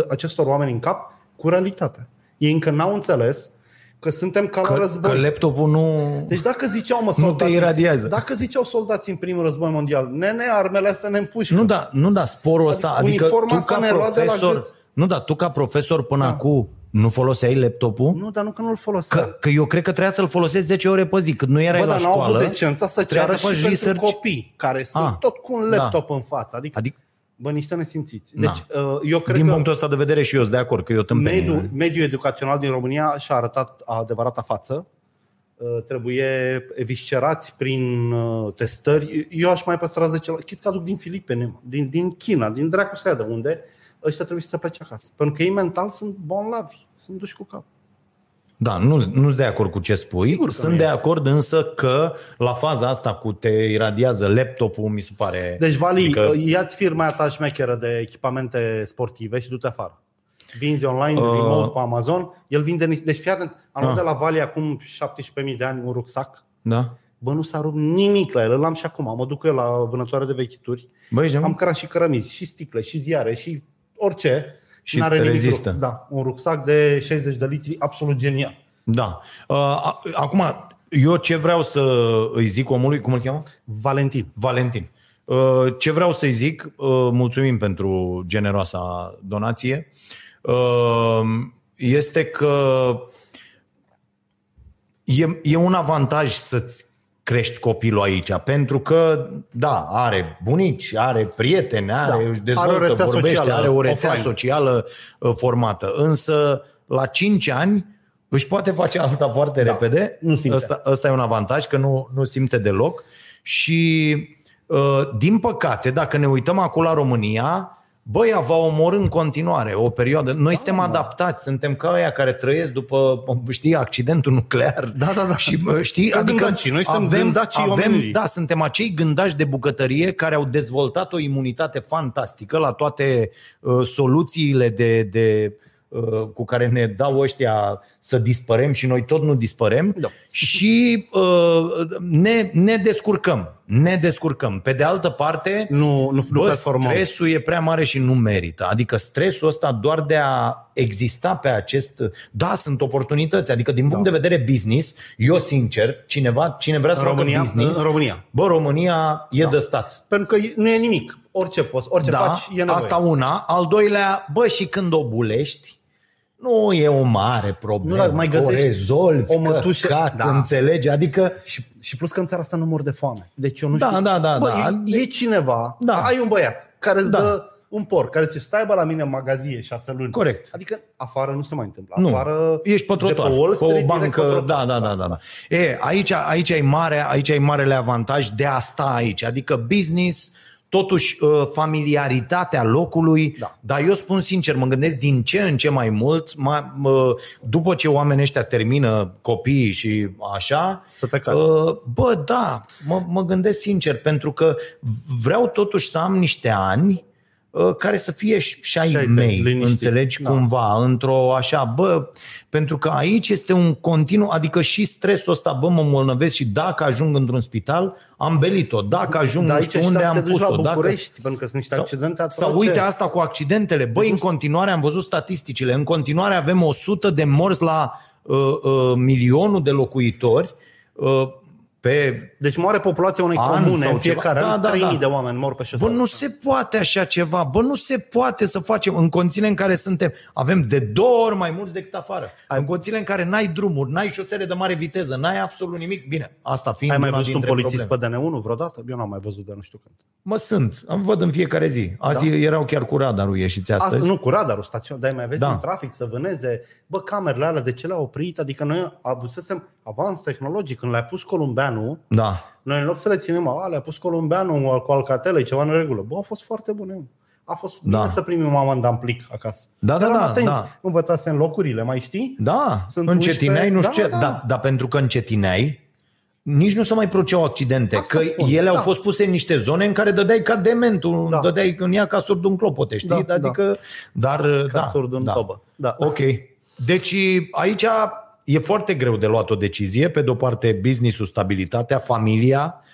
acestor oameni în cap cu realitatea. Ei încă n-au înțeles că suntem ca la Că, război. că laptopul nu... Deci dacă ziceau, mă, Nu te soldații, iradiază. Dacă ziceau soldații în primul război mondial, nene, armele astea ne împușcă. Nu da, nu da, sporul ăsta, Adică adică, uniforma tu asta ca ne lua de la profesor, gât. nu da, tu ca profesor până da. acum nu foloseai laptopul? nu dar nu că nu-l folosea. Că, că eu cred că trebuia să-l folosesc 10 ore pe zi, când nu erai Bă, la dar n-au școală. avut decența să trebuia ceară să și faci pentru research. copii care sunt Ah, tot cu un da. laptop în față. Adică, Adică, bă, niște nesimțiți. Da. Deci, uh, eu cred din că punctul ăsta de vedere și eu sunt de acord că eu tâmpenie. mediul, mediul educațional din România și-a arătat adevărata față. Uh, Trebuie eviscerați prin uh, testări. Eu aș mai păstra 10 la... Chit că aduc din Filipine, mă, din, din China, din dracu să ia de unde. Ăștia trebuie să se plece acasă. Pentru că ei mental sunt bonlavi, sunt duși cu cap. Da, nu nu sunt de acord cu ce spui. Sigur că Sunt nu de ești. acord însă că la faza asta cu te iradiază laptopul, mi se pare... Deci, Vali, Adică- adică... ia-ți firma aia ta șmecheră de echipamente sportive și du-te afară. Vinzi online, uh... remote pe Amazon, el vinde niște... Deci, fii atent, am luat Ah. de la Vali acum 17.000 de ani un rucsac, Da? bă, nu s-a rupt nimic la el, îl am și acum, mă duc eu la vânătoare de vechituri, Băi, ești am am... cărat și cărămizi, și sticle, și ziare, și orice. Și N-are nimic rezistă. rupt. Da, un rucsac de 60 de litri, absolut genial. Da. Uh, a- acum, eu ce vreau să îi zic omului, cum îl cheamă? Valentin. Valentin. Uh, Ce vreau să-i zic, uh, mulțumim pentru generoasa donație, uh, este că e, e un avantaj să-ți crești copilul aici, pentru că, da, are bunici, are prieteni, are, Da. își dezvoltă, Are o rețea vorbește, socială are o rețea offline. socială uh, formată, însă la 5 ani își poate face alta foarte Da. repede. Nu simte. Ăsta, ăsta e un avantaj, că nu, nu simte deloc. Și, uh, din păcate, dacă ne uităm acolo la România, Băi, ea va omorâ în continuare o perioadă. Noi Da, suntem adaptați, suntem ca aia care trăiesc după, știi, accidentul nuclear. Da, da, da. Și, bă, știi, Ca adică gândacii. Noi suntem avem, gândacii avem, omenirii. da, suntem acei gândași de bucătărie care au dezvoltat o imunitate fantastică la toate uh, soluțiile de, de uh, cu care ne dau ăștia să dispărem și noi tot nu dispărem Da. și uh, ne, ne descurcăm. Ne descurcăm. Pe de altă parte, Nu, nu, nu Bă, performăm. stresul e prea mare și nu merită. Adică stresul ăsta doar de a exista pe acest... Da, sunt oportunități. Adică din punct Da. de vedere business, eu sincer, cineva, cine vrea să În facă România, business... în România. Bă, România e Da. de stat. Pentru că nu e nimic. Orice poți, orice da, faci, e nevoie. asta una. Al doilea, bă, și când o bulești, nu e o mare problemă. Nu, dar mai găsești o rezolvi, o mătușă- căcat, Da. înțelegi? Adică Și, și plus că în țara asta nu mor de foame. Deci eu nu Da, știu. da, da, Bă, da. E, e cineva, Da. ai un băiat care îți Da. dă un porc, care zice stai bă la mine în magazie șase luni. Corect. Adică afară nu se mai întâmplă. Nu, Afară, ești pătrător. De pe Wall pe Street, o direct bancă, pătrător. da, da, da, da, da. E, aici, aici, e mare, aici e marele avantaj de a sta aici. Adică business, totuși uh, familiaritatea locului, Da. dar eu spun sincer, mă gândesc din ce în ce mai mult, mai, mă, după ce oamenii ăștia termină copiii și așa, Să te caci. uh, bă, da, mă, mă gândesc sincer, pentru că vreau totuși să am niște ani uh, care să fie și și ai Și ai tăi, mei, liniștit. înțelegi Da. cumva, într-o așa, bă, pentru că aici este un continuu, adică și stresul ăsta, bă, mă îmbolnăvesc și dacă ajung într-un spital, am belit-o, dacă ajung Dar nu aici știu și unde dacă te am duci la pus-o, dacă... București, pentru că sunt niște accidente Sau atroce. uite asta cu accidentele. Băi, în continuare am văzut statisticile. În continuare avem 100 de morți la uh, uh, milionul de locuitori uh, pe Deci moare populația unei An comune sau în fiecare ceva. an, Da, da, 3000 da. de oameni mor pe Bă, șosele. nu se poate așa ceva. Bă, nu se poate să facem în condițiile în care suntem. Avem de două ori mai mulți decât afară. În condițiile în care n-ai drumuri, n-ai șosele de mare viteză, n-ai absolut nimic. Bine, asta fiind Ai mai una văzut un dintre polițist probleme. pe DN1 vreodată? Eu n-am mai văzut de nu știu când. Mă sunt. Am văd în fiecare zi. Azi da? erau chiar cu radarul ieșiți astăzi. Asta, nu cu radarul stațion, dar ai mai vezi Da. în trafic să vâneze, bă, camerele alea, de ce le-au oprit? Adică noi avusesem avans tehnologic, când le-a pus Columbeanu, Da. noi în loc să le ținem, a, le-a pus Columbeanu cu alcatele, ceva în regulă. Bă, a fost foarte bune. A fost bine Da. să primim amanda în plic acasă. Da, da, Eram da, atenți, da. învățase în locurile, mai știi? Da, Sunt încetineai, 11, nu știu da, ce, da. dar da, pentru că încetineai, nici nu se mai produceau accidente, Asta că spun, ele au da. fost puse în niște zone în care dădeai ca dementul, da. Da. dădeai în ea ca surd un clopote, știi? Da, adică, dar, Ca da, surd în da. tobă. Da. Ok. Deci aici e foarte greu de luat o decizie. Pe de-o parte, business-ul, stabilitatea, familia, uh, uh,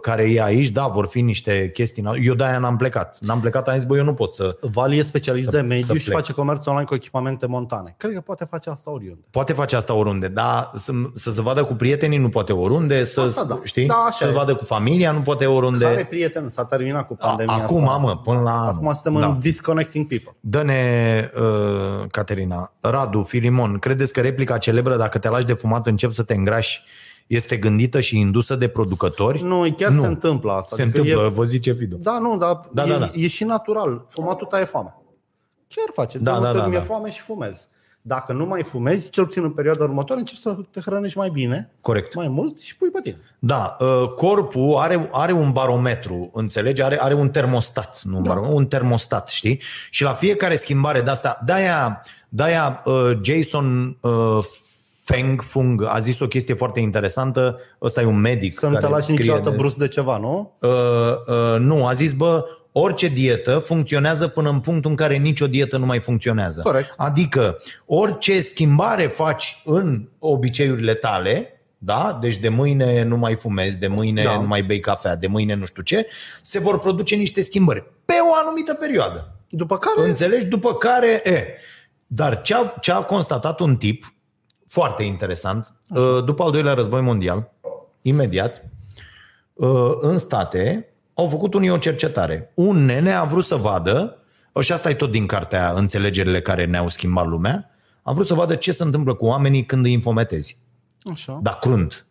care e aici, da, vor fi niște chestii. Eu de-aia n-am plecat. N-am plecat, am zis, bă, eu nu pot să... Vali e specialist Să- de să mediu și plec. face comerț online cu echipamente montane. Cred că poate face asta oriunde. Poate face asta oriunde, dar să, să se vadă cu prietenii nu poate oriunde, să, Asta da. știi? Da, așa să se e. vadă cu familia nu poate oriunde. Care prieten s-a terminat cu pandemia Acum, asta. mă, până la... Acum suntem da. în disconnecting people. Dă-ne, uh, Caterina, Radu, Filimon, credeți că replica celebră dacă te lași de fumat încep să te îngrași este gândită și indusă de producători? Nu, chiar Nu. se întâmplă asta. Se Adică întâmplă, E, vă zice Fido. da, nu, dar Da, e, da, da. e și natural. Fumatul taie foame. Chiar face. Da, de multe da, ori da, mi-e da. foame și fumez. Dacă nu mai fumezi, cel puțin în perioada următoare, începi să te hrănești mai bine, Corect. mai mult și pui pe tine. Da, uh, corpul are, are un barometru, înțelegi? Are, are un termostat, nu un, barometru, un termostat, știi? Și la fiecare schimbare de asta, de-aia, de-aia uh, Jason uh, Feng Fung a zis o chestie foarte interesantă, ăsta e un medic. Să nu te care lași scrie niciodată de- brusc de ceva, nu? Uh, uh, nu, a zis, bă, orice dietă funcționează până în punctul în care nicio dietă nu mai funcționează. Corect. Adică orice schimbare faci în obiceiurile tale, da? Deci de mâine nu mai fumezi, de mâine Da. nu mai bei cafea, de mâine nu știu ce, se vor produce niște schimbări pe o anumită perioadă. După care... Înțelegi? După care, e, dar ce a, ce a constatat un tip foarte interesant, uh, după al doilea război mondial, imediat, uh, în state, au făcut unii o cercetare. Un nene a vrut să vadă, și asta e tot din cartea Înțelegerile care ne-au schimbat lumea, a vrut să vadă ce se întâmplă cu oamenii când îi infometezi. Așa. Dar crunt.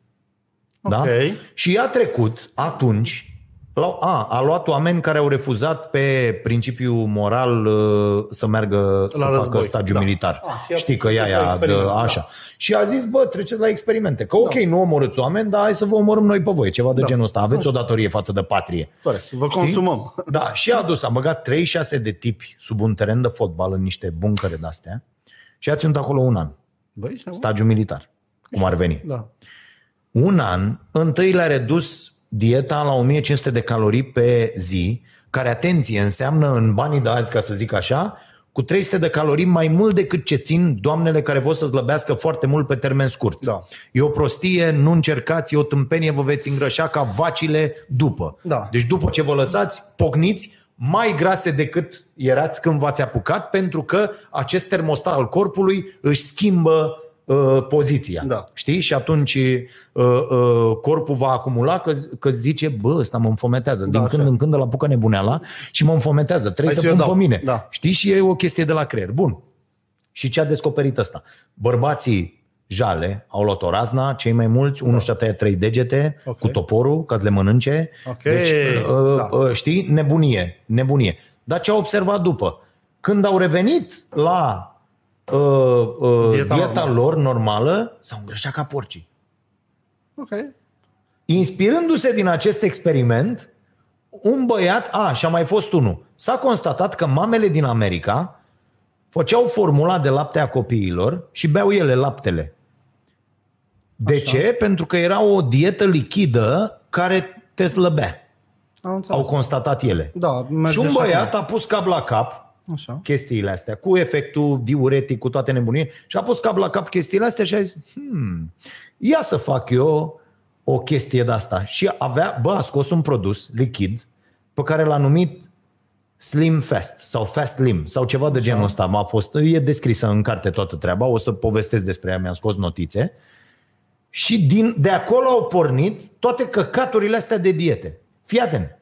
Da? Ok. Și i-a trecut atunci La, a, a luat oameni care au refuzat pe principiu moral uh, să meargă să război, facă stagiu da. militar. A, și a Știi că ea făcut la ea de, experiment, da. așa. Și a zis, bă, treceți la experimente. Că ok, nu omorâți oameni, dar hai să vă omorâm noi pe voi. Ceva de Da. genul ăsta. Aveți o datorie față de patrie. Corect. Vă consumăm. Da, și a adus, a băgat 36 de tipi sub un teren de fotbal în niște buncăre de-astea și a ținut acolo un an. Băi, ești nebun? Stagiu militar, cum ar veni. Da. Un an, întâi le-a redus dieta la 1500 de calorii pe zi, care, atenție, înseamnă în banii de azi, ca să zic așa, cu 300 de calorii mai mult decât ce țin doamnele care pot să slăbească foarte mult pe termen scurt. Da. E o prostie, nu încercați, e o tâmpenie, vă veți îngrășa ca vacile după. Da. Deci după ce vă lăsați, pocniți mai grase decât erați când v-ați apucat, pentru că acest termostat al corpului își schimbă uh, poziția. Da. Știi? Și atunci uh, uh, corpul va acumula că, că zice, bă, ăsta mă înfometează. Din Da, când așa. în când îl apucă nebuneala și mă înfometează. Trebuie Hai să să pun eu pe dau. mine. Da. Știi? Și e o chestie de la creier. Bun. Și ce a descoperit ăsta? Bărbații jale au luat o razna, cei mai mulți, unul și-a tăiat trei degete Ok. cu toporul ca să le mănânce. Ok, Deci, uh, da. uh, știi, nebunie, nebunie. Dar ce au observat după? Când au revenit la uh, uh, Dieta dieta, normală. lor normală, s-au îngrășat ca porcii. Ok. Inspirându-se din acest experiment, un băiat, a, și a mai fost unul, s-a constatat că mamele din America făceau formula de lapte a copiilor și beau ele laptele. De Așa. ce? Pentru că era o dietă lichidă care te slăbea. Am înțeles. Au constatat ele. Da, merge și un și băiat acum. a pus cap la cap Așa. chestiile astea, cu efectul diuretic, cu toate nebunii, și a pus cap la cap chestiile astea și a zis, hmm, ia să fac eu o chestie de asta. Și avea, bă, a scos un produs lichid pe care l-a numit Slim Fast sau Fast Slim sau ceva de genul ăsta. M-a fost, e descrisă în carte toată treaba, o să povestesc despre ea, mi-am scos notițe. Și din, de acolo au pornit toate căcaturile astea de diete. Fii atent.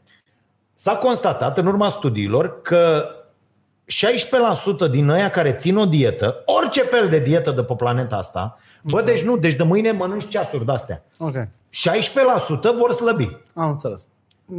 S-a constatat în urma studiilor că 16% din ăia care țin o dietă, orice fel de dietă de pe planeta asta, bă, deci nu, deci de mâine mănânci ceasuri de-astea. Ok. 16% vor slăbi. Am înțeles.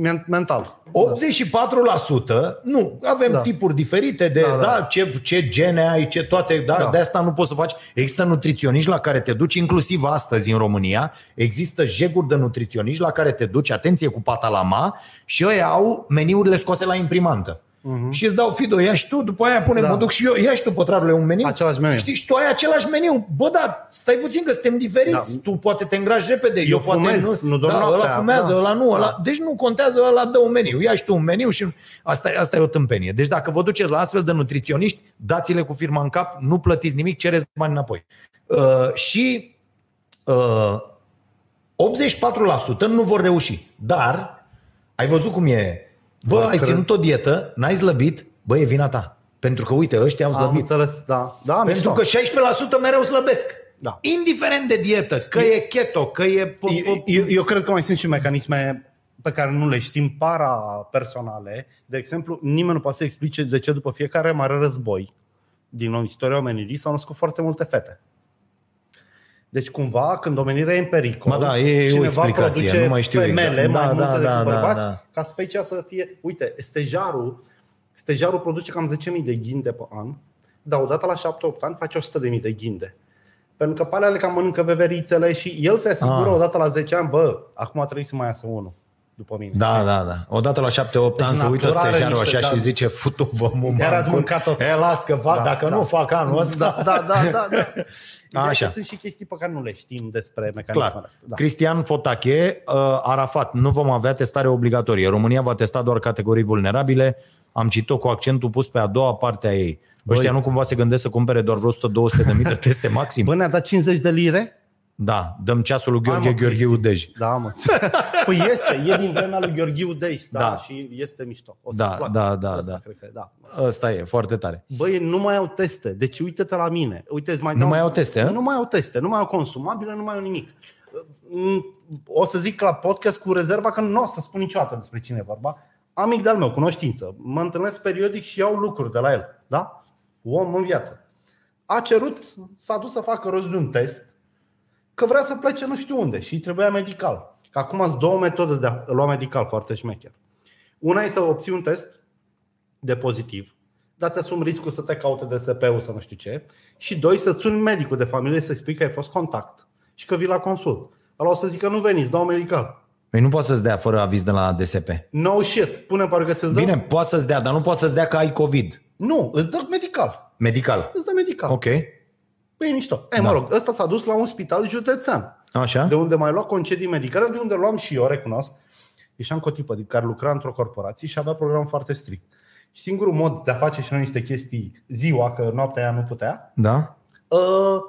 Men- Mental. 84%, nu, avem Da. da. tipuri diferite de Da, da, da. da. ce, ce gene ai, ce toate, da, Da. da. de asta nu poți să faci. Există nutriționiști la care te duci, inclusiv astăzi în România, există jeguri de nutriționiști la care te duci, atenție cu patalama, și ei au meniurile scoase la imprimantă. Uh-huh. Și îți dau Fido, ia și tu, după aia pune, Da. da. mă duc și eu, ia și tu, pătrarule, un meniu. Același meniu. Știi, și tu ai același meniu. Bă, da, stai puțin că suntem diferiți. Da. Da. Tu poate te îngrași repede. Eu, poate fumez, nu dorm da, noaptea. ăla fumează, Da. ăla nu, ăla... Da. Deci nu contează, ăla dă un meniu. Ia și tu un meniu și asta, e- asta e o tâmpenie. Deci dacă vă duceți la astfel de nutriționiști, dați-le cu firma în cap, nu plătiți nimic, cereți bani înapoi. Uh, și uh, 84% nu vor reuși. Dar ai văzut cum e. Bă, Da, ai cred. ținut o dietă, n-ai slăbit, bă, e vina ta. Pentru că, uite, ăștia au Am slăbit. înțeles, da. Da, Pentru mișto. că 16% mereu slăbesc. Da. Indiferent de dietă, că e keto, că e... Eu, eu, eu cred că mai sunt și mecanisme pe care nu le știm, para-personale. De exemplu, nimeni nu poate să explice de ce după fiecare mare război din istoria omenirii s-au născut foarte multe fete. Deci cumva, când omenirea e în pericol, Mă, da, e o cineva explicație, produce nu mai știu femele exact. mai Da, multe da, decât da, da, bărbați, da. ca specia să fie... Uite, stejarul, stejarul produce cam 10.000 de ghinde pe an, dar odată la 7-8 ani face 100.000 de ghinde. Pentru că pe alea le cam mănâncă veverițele și el se asigură Ah. odată la 10 ani, bă, acum trebuie să mai iasă unul după mine. Da, da, da. Odată la 7-8 ani se uită natura are stejarul niște- așa da. și zice futu-vă mumă. Iar ați mâncat tot. E, las că fac, Da, dacă da. nu fac anul ăsta. Da, da, da, da. da. Ideea Așa. că Sunt și chestii pe care nu le știm despre mecanismele Clar. astea. Da. Cristian Fotache, uh, Arafat, nu vom avea testare obligatorie. România va testa doar categorii vulnerabile. Am citit-o cu accentul pus pe a doua parte a ei. Ăștia nu cumva se gândesc să cumpere doar vreo 100-200 de mii de teste maxim? Bă, ne-a dat 50 de lire? Da, dăm ceasul lui Gheorghe Hai, mă, Gheorghiu Cristi. Dej. Da, mă. Păi este, e din vremea lui Gheorghiu Dej, da, Da. și este mișto. O să Da, da, da, Asta, da. Cred că, da. Ăsta e, foarte tare. Băi, nu mai au teste. Deci uite-te la mine. Uite, mai Nu mai au teste, a? Nu mai au teste, nu mai au consumabile, nu mai au nimic. O să zic la podcast cu rezerva că nu o să spun niciodată despre cine e vorba. Amic de-al meu, cunoștință. Mă întâlnesc periodic și iau lucruri de la el. Da? Om în viață. A cerut, s-a dus să facă rost de un test că vrea să plece nu știu unde și îi trebuia medical. Că acum sunt două metode de a lua medical foarte șmecher. Una e să obții un test de pozitiv, dar ți asumi riscul să te caute DSP-ul sau nu știu ce. Și doi, să suni medicul de familie să spui că ai fost contact și că vii la consult. Ăla o să zică nu veniți, dau medical. Păi nu poate să-ți dea fără aviz de la DSP. No shit, pune parcă că ți-l dă. Bine, poate să-ți dea, dar nu poate să-ți dea că ai COVID. Nu, îți dă medical. Medical. Îți dă medical. Ok. Păi e mișto. E, mă rog, ăsta s-a dus la un spital județean. Așa? De unde mai lua concedii medicale, de unde luam și eu, recunosc. Ieșeam cu o tipă care lucra într-o corporație și avea program foarte strict. Și singurul mod de a face și noi niște chestii ziua, că noaptea ea nu putea, Da? uh,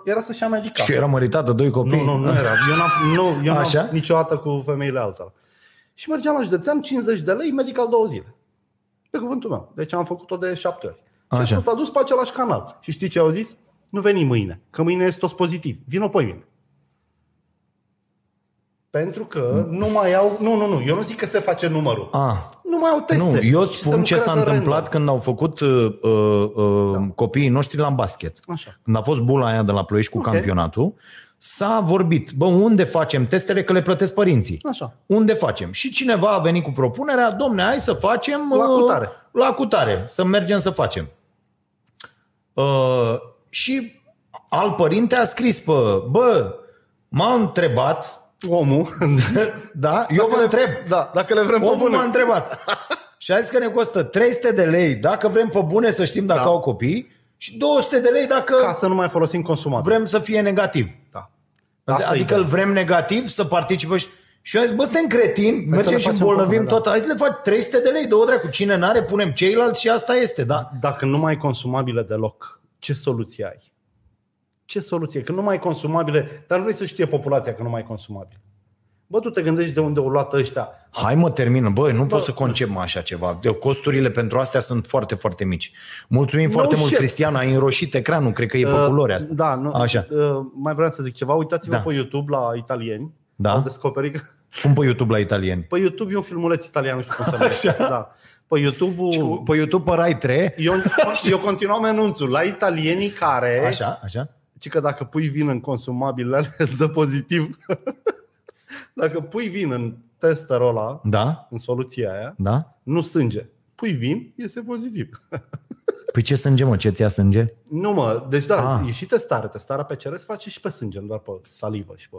era să-și ia medical. Și era măritată, doi copii. Nu, nu, nu era. Eu n-am, nu, eu Așa? n-am niciodată cu femeile altora. Și mergeam la județean 50 de lei, medical două zile. Pe cuvântul meu. Deci am făcut-o de șapte ori. Așa. Și asta s-a dus pe același canal. Și știi ce au zis? Nu veni mâine, că mâine este toți pozitiv. Vino pe mine. Pentru că nu mai au... Nu, nu, nu. Eu nu zic că se face numărul. A, Nu mai au teste. nu, eu Și să spun ce s-a lucrează întâmplat random. când au făcut uh, uh, uh, da. copiii noștri la basket. Așa. Când a fost bula aia de la Ploiești cu Ok. campionatul, s-a vorbit, bă, unde facem testele că le plătesc părinții? Așa. Unde facem? Și cineva a venit cu propunerea, domne, hai să facem... La uh, cutare. La cutare, să mergem să facem. Uh, și al părinte a scris pe, bă, m-a întrebat, Omul. da, eu Dacă vă le- întreb, Da, dacă le vrem pe omul bune. m-a întrebat. și a zis că ne costă 300 de lei dacă vrem pe bune să știm dacă Da. au copii și 200 de lei dacă Ca să nu mai folosim consumabil. vrem să fie negativ. Da. Asta e adică ideea. îl vrem negativ să participe și... Și eu am zis, bă, suntem cretini, să mergem le și facem îmbolnăvim pe bune, tot. Hai să le faci 300 de lei, două dracu. Cine n-are, punem ceilalți și asta este, da. Dacă nu mai ai consumabile deloc, ce soluție ai? Ce soluție? Că nu mai ai consumabile, dar nu vrei să știe populația că nu mai ai consumabile. Bă, tu te gândești de unde au luat ăștia. Hai mă, termină. Bă, nu pot să concep mă așa ceva. De- Costurile pentru astea sunt foarte, foarte mici. Mulțumim No foarte mult, shit. Cristian. Ai înroșit ecranul. Cred că e pe culoare asta. Da, nu, Așa. Uh, mai vreau să zic ceva. Uitați-vă Da. pe YouTube la italieni. Da. Au descoperit că... Cum pe YouTube la italieni? Pe YouTube e un filmuleț italian, nu știu cum se numește. Da. Pe YouTube-ul... Pe YouTube pe Rai 3. Eu, eu continuam anunțul la italienii care, Așa, așa. ci că dacă pui vin în consumabilele alea, îți dă pozitiv. dacă pui vin în testerul ăla, Da? în soluția aia, Da? nu sânge. Pui vin, iese pozitiv. Păi ce sânge, mă? Ce ți-a sânge? nu mă, deci da, Ah. e și testare. Testarea PCR se face și pe sânge, nu doar pe salivă și pe...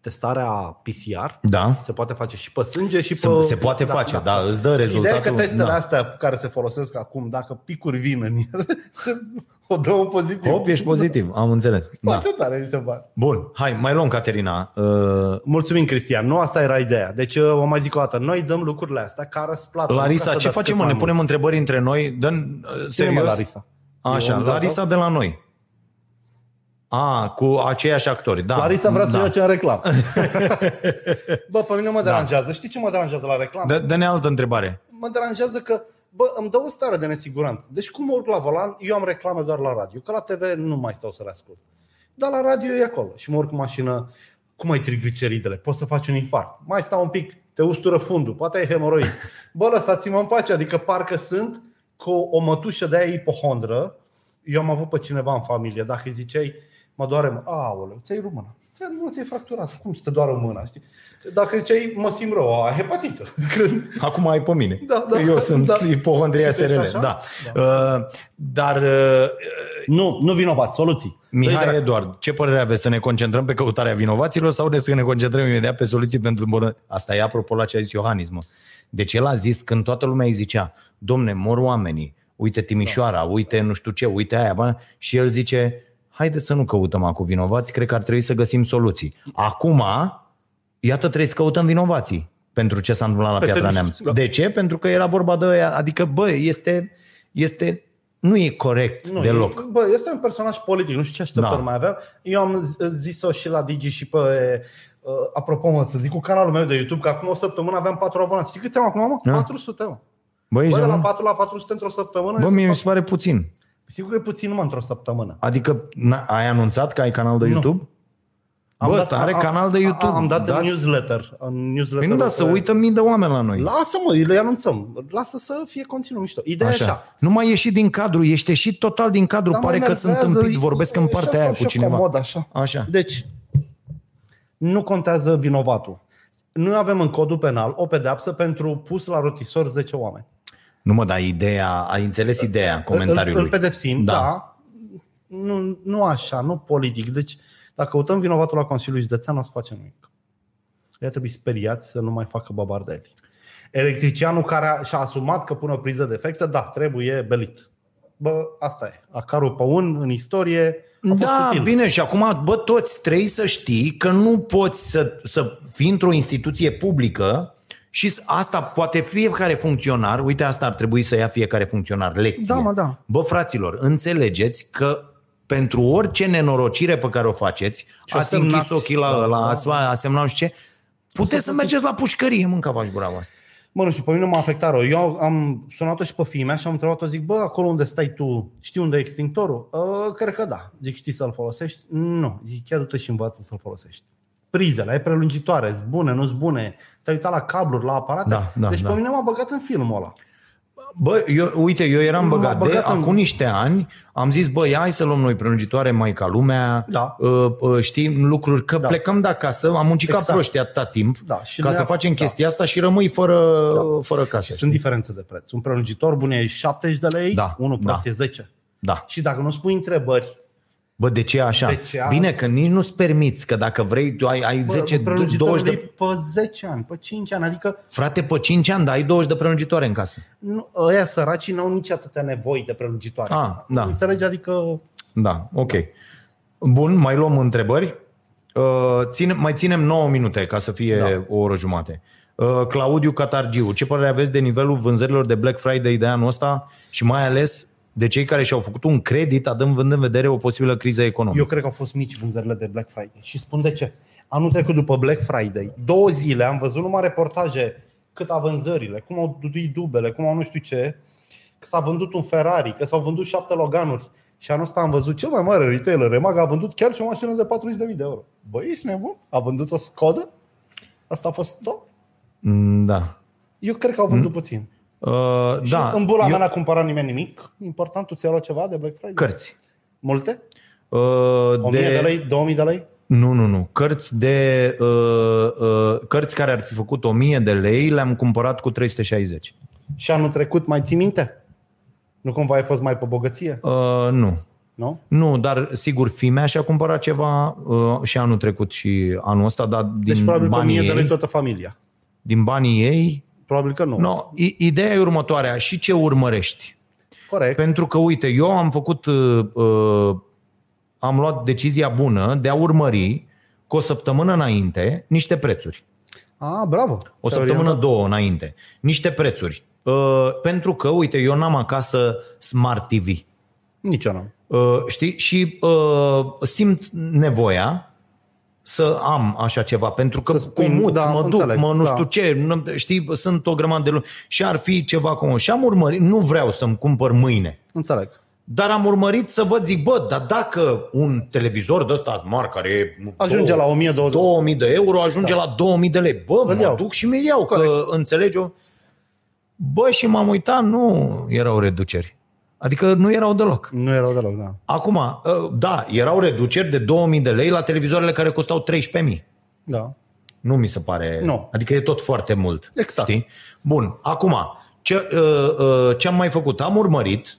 Testarea PCR Da. se poate face și pe sânge și Se, pe... se poate face, da, îți dă rezultatul. Ideea e că testele da. astea care se folosesc acum, dacă picuri vin în ele, se, o dă un pozitiv. Hop, ești pozitiv, am înțeles. Da. Foarte tare, mi se pare. Bun, hai, mai luăm, Caterina. Uh, Mulțumim, Cristian. Nu asta era ideea. Deci, uh, o mai zic o dată, noi dăm lucrurile astea ca răsplată. nu ca Larisa, să ce dați facem, cât mă? mai Ne mult. punem întrebări între noi? Dă Cine, serios? mă, Larisa? Așa, E om de-al Larisa de la noi. A, cu aceiași actori, da. Larisa vrea să da. face în reclamă. Bă, pe mine nu mă deranjează. Știi ce mă deranjează la reclamă? Dă- Dă-ne altă întrebare. Mă deranjează că, bă, îmi dă o stare de nesiguranță. Deci cum mă urc la volan, eu am reclame doar la radio, că la TV nu mai stau să le ascult. Dar la radio e acolo și mă urc în mașină, cum ai trigliceridele? Poți să faci un infarct. Mai stau un pic, te ustură fundul, poate ai hemoroid. Bă, lăsați-mă în pace, adică parcă sunt cu o mătușă de aia ipohondră. Eu am avut pe cineva în familie, dacă îi ziceai, mă doare mâna. Aoleu, ți-ai rupt mâna. Ți-ai, nu ți-ai fracturat. Cum să te doară mâna, știi? Dacă ziceai, mă simt rău, a, hepatită. Când- Acum ai pe mine. Da, da, eu sunt da. ipohondria Și tu ești SRL. așa? Da. Uh, dar, uh, Nu, nu vinovat, soluții. Dă-i Mihai dracu. Eduard, ce părere aveți? Să ne concentrăm pe căutarea vinovaților sau de să ne concentrăm imediat pe soluții pentru bună? Asta e apropo la ce a zis Iohannis, mă. Deci el a zis când toată lumea îi zicea, domne, mor oamenii, uite Timișoara, uite nu știu ce, uite aia, bă, și el zice, haideți să nu căutăm acum vinovați, cred că ar trebui să găsim soluții. Acum, iată trebuie să căutăm vinovații pentru ce s-a întâmplat la Peste Piatra niște- Neamț. da. De ce? Pentru că era vorba de aia, adică, bă, este, este nu e corect Nu, deloc. E, bă, este un personaj politic, nu știu ce așteptări Da. mai aveam. Eu am z- zis-o și la Digi și pe... Uh, apropo, mă, să zic cu canalul meu de YouTube, că acum o săptămână aveam 4 abonați. Știi câți am acum, mă? Da. 400, mă. Bă, ești Bă, de de la la 4 la 400 într-o săptămână. Bă, eu mie să mi fac- se pare puțin. Sigur că e puțin, mă, într-o săptămână. Adică n- ai anunțat că ai canal de Nu. YouTube? Bă, ăsta are canal de YouTube. Am dat în Dați- newsletter. În newsletter Păi nu, da, să uită mii de oameni la noi. Lasă, mă, le anunțăm. Lasă să fie conținut mișto. Ideea Așa. e așa. Nu mai ieși din cadru, ești și total din cadru. Dar mă Pare că sunt enervează, împit, vorbesc în și partea asta aia o cu și eu cineva. Comod, așa. Așa. Deci, nu contează vinovatul. Noi avem în codul penal o pedeapsă pentru pus la rotisor 10 oameni. Nu mă, dar ideea, ai înțeles ideea comentariului. Îl, îl pedepsim, da. da. Nu, nu așa, nu politic. Deci, dacă căutăm vinovatul la Consiliul Județean, nu o să facem nimic. Ea trebuie speriați să nu mai facă babardeli. Electricianul care și-a asumat că pune o priză defectă, da, trebuie belit. Bă, asta e. Acarul pe un în istorie a fost Da, util. bine, și acum, bă, toți trebuie să știi că nu poți să, să fii într-o instituție publică și asta poate fiecare funcționar, uite asta ar trebui să ia fiecare funcționar, lecție. Da, mă, da. Bă, fraților, înțelegeți că pentru orice nenorocire pe care o faceți, Și ați semnați. închis ochii la, Da, la, da. la, a semna nu știu ce, puteți să mergeți la pușcărie, mânca și gura voastră. Mă, nu știu, pe mine m-a afectat rău. Eu am sunat-o și pe fiii mea și am întrebat-o, zic, bă, acolo unde stai tu, știi unde e extinctorul? Uh, cred că da. Zic, știi să-l folosești? Nu. Zic, chiar du-te și învață să-l folosești. Prizele, ai prelungitoare, sunt bune, nu sunt bune. Te-ai uitat la cabluri, la aparate? Da, da, deci da. pe mine m-a băgat în filmul ăla. Bă, eu, uite, eu eram M-a băgat, băgat de în- acum niște ani, am zis, băi, hai să luăm noi prelungitoare mai ca lumea, Da. uh, uh, știi, lucruri, că Da. plecăm de acasă, am muncit Exact. ca proști atâta timp, Da, și ca ne-a- să facem da. chestia asta și rămâi fără, fără casă. Sunt diferențe de preț. Un prelungitor bun e 70 de lei, Da, unul prost da. e 10. Da. Și dacă nu spui întrebări, Bă, de ce e așa? De ce a- Bine, că nici nu-ți permiți, că dacă vrei, tu ai, ai bă, 10, un prelungitor 20 de... de... pe 10 ani, pe 5 ani, adică Frate, pe 5 ani, dar ai 20 de prelungitoare în casă. nu, ăia săracii n-au nici atâtea nevoi de prelungitoare. Ah, da. Înțelegi? Adică Da, ok. Bun, mai luăm întrebări. Uh, ține, mai ținem 9 minute ca să fie Da. o oră jumate. Uh, Claudiu Catargiu, ce părere aveți de nivelul vânzărilor de Black Friday de anul ăsta și mai ales de cei care și-au făcut un credit adând în vedere o posibilă criză economică? eu cred că au fost mici vânzările de Black Friday. Și spun de ce. Anul trecut după Black Friday, două zile am văzut numai reportaje cât a vânzările, cum au duduit dubele, cum au nu știu ce, că s-a vândut un Ferrari, că s-au vândut șapte Loganuri. Și anul ăsta am văzut cel mai mare retailer, Remag, a vândut chiar și o mașină de 40.000 de euro. Băi, ești nebun? A vândut o Skoda? Asta a fost tot? Mm, Da. Eu cred că au vândut puțin. Uh, Și da. în bula Eu- mea n-a cumpărat nimeni nimic. Important, tu ți-ai luat ceva de Black Friday? Cărți. Multe? Uh, 1000 de... de lei? 2000 de lei? Nu, nu, nu. Cărți de uh, uh, cărți care ar fi făcut 1000 de lei le-am cumpărat cu 360. Și anul trecut, mai ții minte? Nu cumva ai fost mai pe bogăție? Uh, nu. Nu? Nu, dar sigur, fimea și-a cumpărat ceva uh, și anul trecut și anul ăsta, dar din Deci probabil că banii 1000 de lei ei, toată familia. din banii ei, Probabil că nu. no, i- ideea e următoarea. Și ce urmărești? Corect. Pentru că, uite, eu am făcut, uh, uh, am luat decizia bună de a urmări cu o săptămână înainte niște prețuri. Ah, bravo. O Te-ai săptămână, orientat. două înainte. Niște prețuri. Uh, pentru că, uite, eu n-am acasă Smart TV. Nici eu n-am. Uh, știi? Și uh, simt nevoia să am așa ceva, pentru că Să spui, comut, da, mă duc, înțeleg, mă nu da. știu ce, nu, știi, sunt o grămadă de lucruri și ar fi ceva comod. Și am urmărit, nu vreau să-mi cumpăr mâine, Înțeleg. dar am urmărit să văd, zic, bă, dar dacă un televizor de ăsta smart, care e Ajunge la 1200. 2000 de euro, ajunge da. la 2000 de lei. Bă, Îl mă iau. duc și mi-l iau, că înțelegi eu. Bă, și m-am uitat, nu erau reduceri. Adică nu erau deloc. Nu erau deloc, da. Acum, ă, da, erau reduceri de 2000 de lei la televizoarele care costau 13.000. Da. Nu mi se pare. Nu. Adică e tot foarte mult. Exact. Știi? Bun. Acum, ce, uh, uh, ce am mai făcut? Am urmărit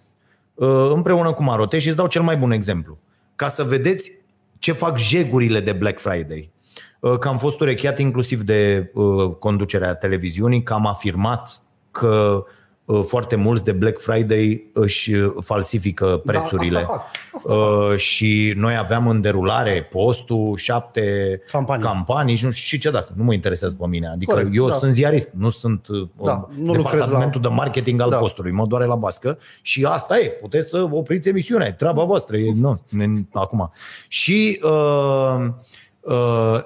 uh, împreună cu Marote și îți dau cel mai bun exemplu. Ca să vedeți ce fac jegurile de Black Friday. Uh, că am fost urechiat inclusiv de uh, conducerea televiziunii, că am afirmat că uh, foarte mulți de Black Friday își uh, falsifică prețurile. asta fac. Asta Uh, și noi aveam în derulare postul, șapte Campanii. campanii și nu știu și ce dacă. Nu mă interesează pe mine. Adică Corect, eu da. sunt ziarist, nu sunt uh, Da, nu lucrez departamentul la- de marketing al Da. postului. Mă doare la bască și asta e. Puteți să opriți emisiunea. E treaba voastră. E, nu, ne, acum. Și uh, uh,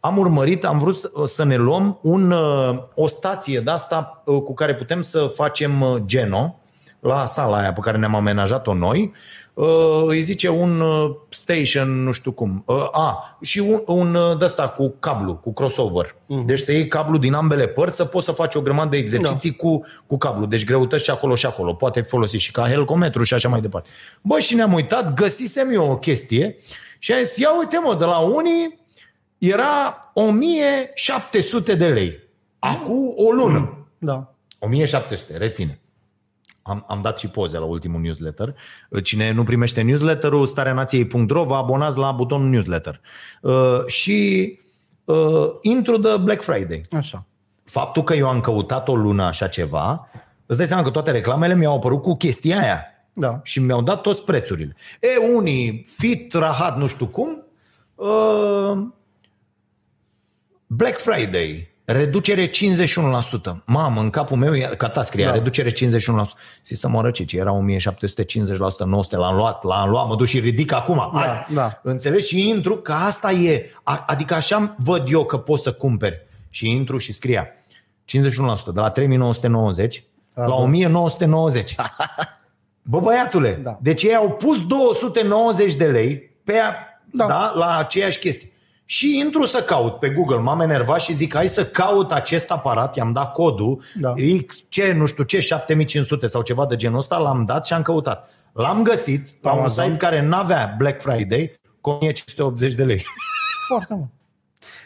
am urmărit, am vrut să- să ne luăm un, uh, o stație de asta uh, cu care putem să facem uh, geno la sala aia pe care ne-am amenajat-o noi. Uh, Îi zice un uh, station, nu știu cum. Uh, A, și un, un uh, de-ăsta cu cablu, cu crossover. Deci să iei cablu din ambele părți să poți să faci o grămadă de exerciții cu, cu cablu. Deci greutăți și acolo și acolo. Poate fi folosit și ca helcometru și așa mai departe. Bă, și ne-am uitat, găsisem eu o chestie și am zis, ia uite mă, de la unii era 1700 de lei. Acum o lună. Da. 1700, reține. Am, am dat și poze la ultimul newsletter. Cine nu primește newsletterul, stareanației.ro, vă abonați la butonul newsletter. Uh, și uh, intru de Black Friday. Așa. Faptul că eu am căutat o lună așa ceva, îți dai seama că toate reclamele mi-au apărut cu chestia aia. Da. Și mi-au dat toți prețurile. E, unii, fit, rahat, nu știu cum, uh, Black Friday, reducere 51%. Mamă, în capul meu, ca ta scria, da. reducere 51%. Zis să mă ce era 1750%, 900, l-am luat, l-am luat, mă duc și ridic acum. Da, azi. da. Înțelegi? Și intru, că asta e. A- Adică așa văd eu că pot să cumperi. Și intru și scria 51%, de la 3990 la 1990. Bă, băiatule, Da. deci ei au pus 290 de lei pe a, da. Da. Da, la aceeași chestie. Și intru să caut pe Google, m-am enervat și zic hai să caut acest aparat, i-am dat codul Da. XC, nu știu ce, 7500 sau ceva de genul ăsta, l-am dat și am căutat. L-am găsit la un Amazon? site care n-avea Black Friday cu 1580 de lei. Foarte mult.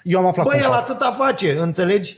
Eu am aflat Băi, cum el fac. atâta face, înțelegi?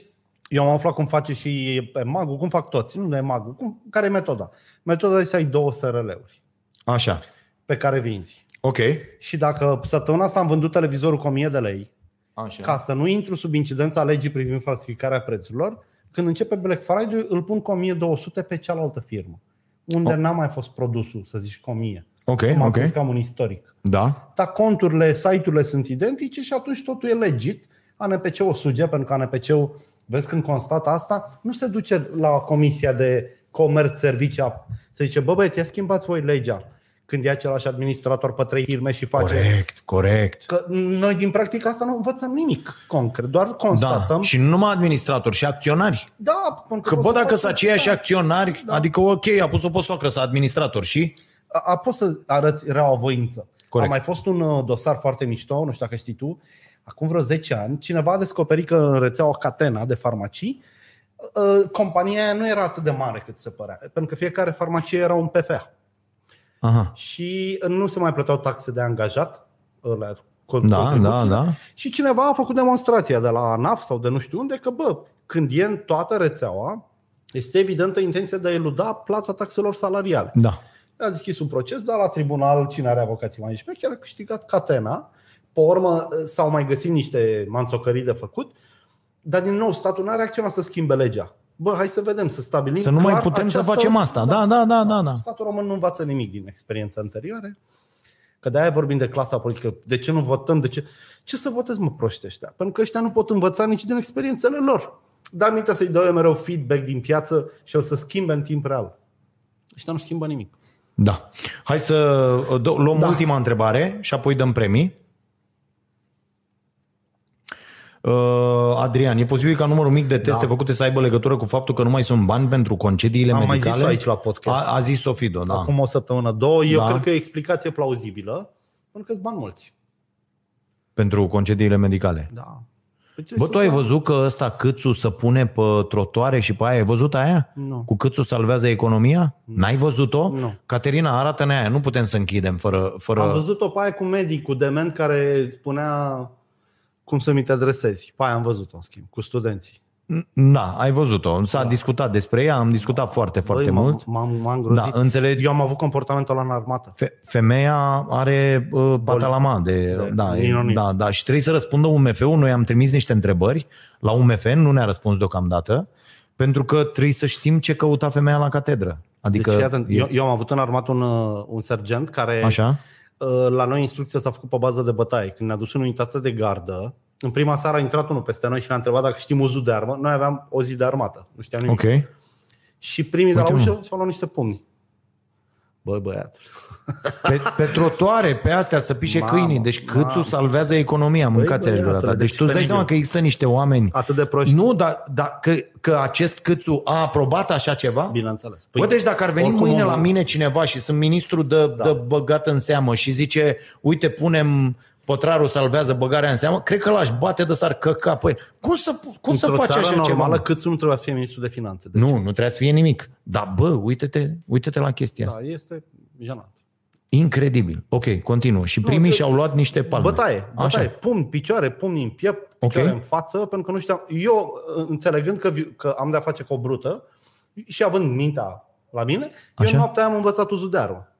Eu am aflat cum face și pe magul, cum fac toți, nu de magul. Cum, care e metoda? Metoda este să ai două SRL-uri Așa, pe care vinzi. Ok. Și dacă săptămâna asta am vândut televizorul cu 1000 de lei, Așa. ca să nu intru sub incidența legii privind falsificarea prețurilor, când începe Black Friday, îl pun cu 1200 pe cealaltă firmă, unde n-a mai fost produsul, să zici, cu 1000. Ok, să mă ok. okay. ca un istoric. Da? Dar conturile, site-urile sunt identice și atunci totul e legit. ANPC-ul suge, pentru că ANPC-ul, vezi când constată asta, nu se duce la Comisia de Comerț Servicii, să zice, bă băieți, ia schimbați voi legea. Când e același administrator pe trei firme și face... Corect, corect. Că noi din practica asta nu învățăm nimic concret, doar constatăm. Da. Și nu numai administratori, și acționari. Da, pentru Că poți bă, să dacă faci- sunt aceiași acționari, Da. adică ok, a pus-o pe soacră să administrator și... a, a poți să arăți reavoință. Corect. A mai fost un uh, dosar foarte mișto, nu știu dacă știi tu, acum vreo 10 ani, cineva a descoperit că în rețeaua Catena de farmacii, uh, compania aia nu era atât de mare cât se părea, pentru că fiecare farmacie era un PFA Aha. și nu se mai plăteau taxe de angajat, ăla, Da, contribuții. da, da. Și cineva a făcut demonstrația de la ANAF sau de nu știu unde că, bă, când e în toată rețeaua, este evidentă intenția de a eluda plata taxelor salariale. Da. A deschis un proces, dar la tribunal cine are avocații mai șmecheri chiar a câștigat catena. Pe urmă s-au mai găsit niște manțocării de făcut, dar din nou statul n-a reacționat să schimbe legea. Bă, hai să vedem, să stabilim Să nu mai clar putem să această- facem asta. Da, da, da, da, da. Statul român nu învață nimic din experiența anterioare. Că de-aia vorbim de clasa politică. De ce nu votăm? De ce? Ce să votez, mă, proști ăștia? Pentru că ăștia nu pot învăța nici din experiențele lor. Dar aminte să-i dau eu mereu feedback din piață și el să schimbe în timp real. Ăștia nu schimbă nimic. Da. Hai să uh, do- luăm Da. ultima întrebare și apoi dăm premii. Uh, Adrian, e posibil ca numărul mic de teste Da. făcute să aibă legătură cu faptul că nu mai sunt bani pentru concediile Am mai medicale? zis-o aici la podcast. A, a zis Sofido, da. Acum o săptămână, două, eu Da. cred că e o explicație plauzibilă, pentru că sunt bani mulți. Pentru concediile medicale. Da. Păi ce Bă, să tu ai fac? văzut că ăsta câțu să pune pe trotoare și pe aia? Ai văzut aia? Nu. Cu câțu salvează economia? N-ai văzut-o? Nu. Caterina, arată-ne aia. Nu putem să închidem fără... fără... Am văzut-o pe aia cu medicul dement care spunea cum să mi te adresezi. Pe aia am văzut-o, în schimb, cu studenții. Da, ai văzut-o. S-a da. discutat despre ea, am discutat foarte, foarte Băi, mult. M-am, m-am, m-am îngrozit. Da, înțelegi. Eu am avut comportamentul ăla în armată. Fe- femeia are uh, batalama de, de da, e, ninonin. da, da, și trebuie să răspundă UMF-ul. Noi am trimis niște întrebări la UMF, nu ne-a răspuns deocamdată, pentru că trebuie să știm ce căuta femeia la catedră. Adică Deci, fii atent, e- eu, eu am avut în armată un, uh, un sergent care Așa? uh, la noi instrucția s-a făcut pe bază de bătaie. Când ne-a dus în unitate de gardă, în prima seară a intrat unul peste noi și ne-a întrebat dacă știm uzul de armă. Noi aveam o zi de armată, nu știam nimic. Ok. Și primii de la Uite, ușă mă. s-au luat niște pumni. Băi, băiatul. Pe, pe trotuare, pe astea să pișe Mamă, câinii. Deci câțu mamă. salvează economia, mâncați aș băiatule, ta. Deci deci tu îți dai penibil. seama că există niște oameni. Atât de proști. Nu, dar, dar că, că acest câțu a aprobat așa ceva? Bineînțeles. Bă, deci dacă ar veni oricum mâine omul- la mine cineva și sunt ministru de, da. de băgat în seamă și zice, uite, punem pătrarul salvează băgarea în seamă, cred că l-aș bate de s-ar căca. Păi, cum să, cum să Într-o faci țară așa normală, ceva? cât nu trebuia să fie ministru de finanțe. Deci, Nu, nu trebuie să fie nimic. Dar bă, uite-te, uite-te la chestia asta. da, este jenant. Incredibil. Ok, continuă. Și primii că- și-au luat niște palme. Bătaie, bătaie, pumn, picioare, pumni în piept, picioare Ok. în față, pentru că nu știam. Eu, înțelegând că, vi- că am de-a face cu o brută și având mintea la mine, eu Așa. noaptea am învățat uzul de armă.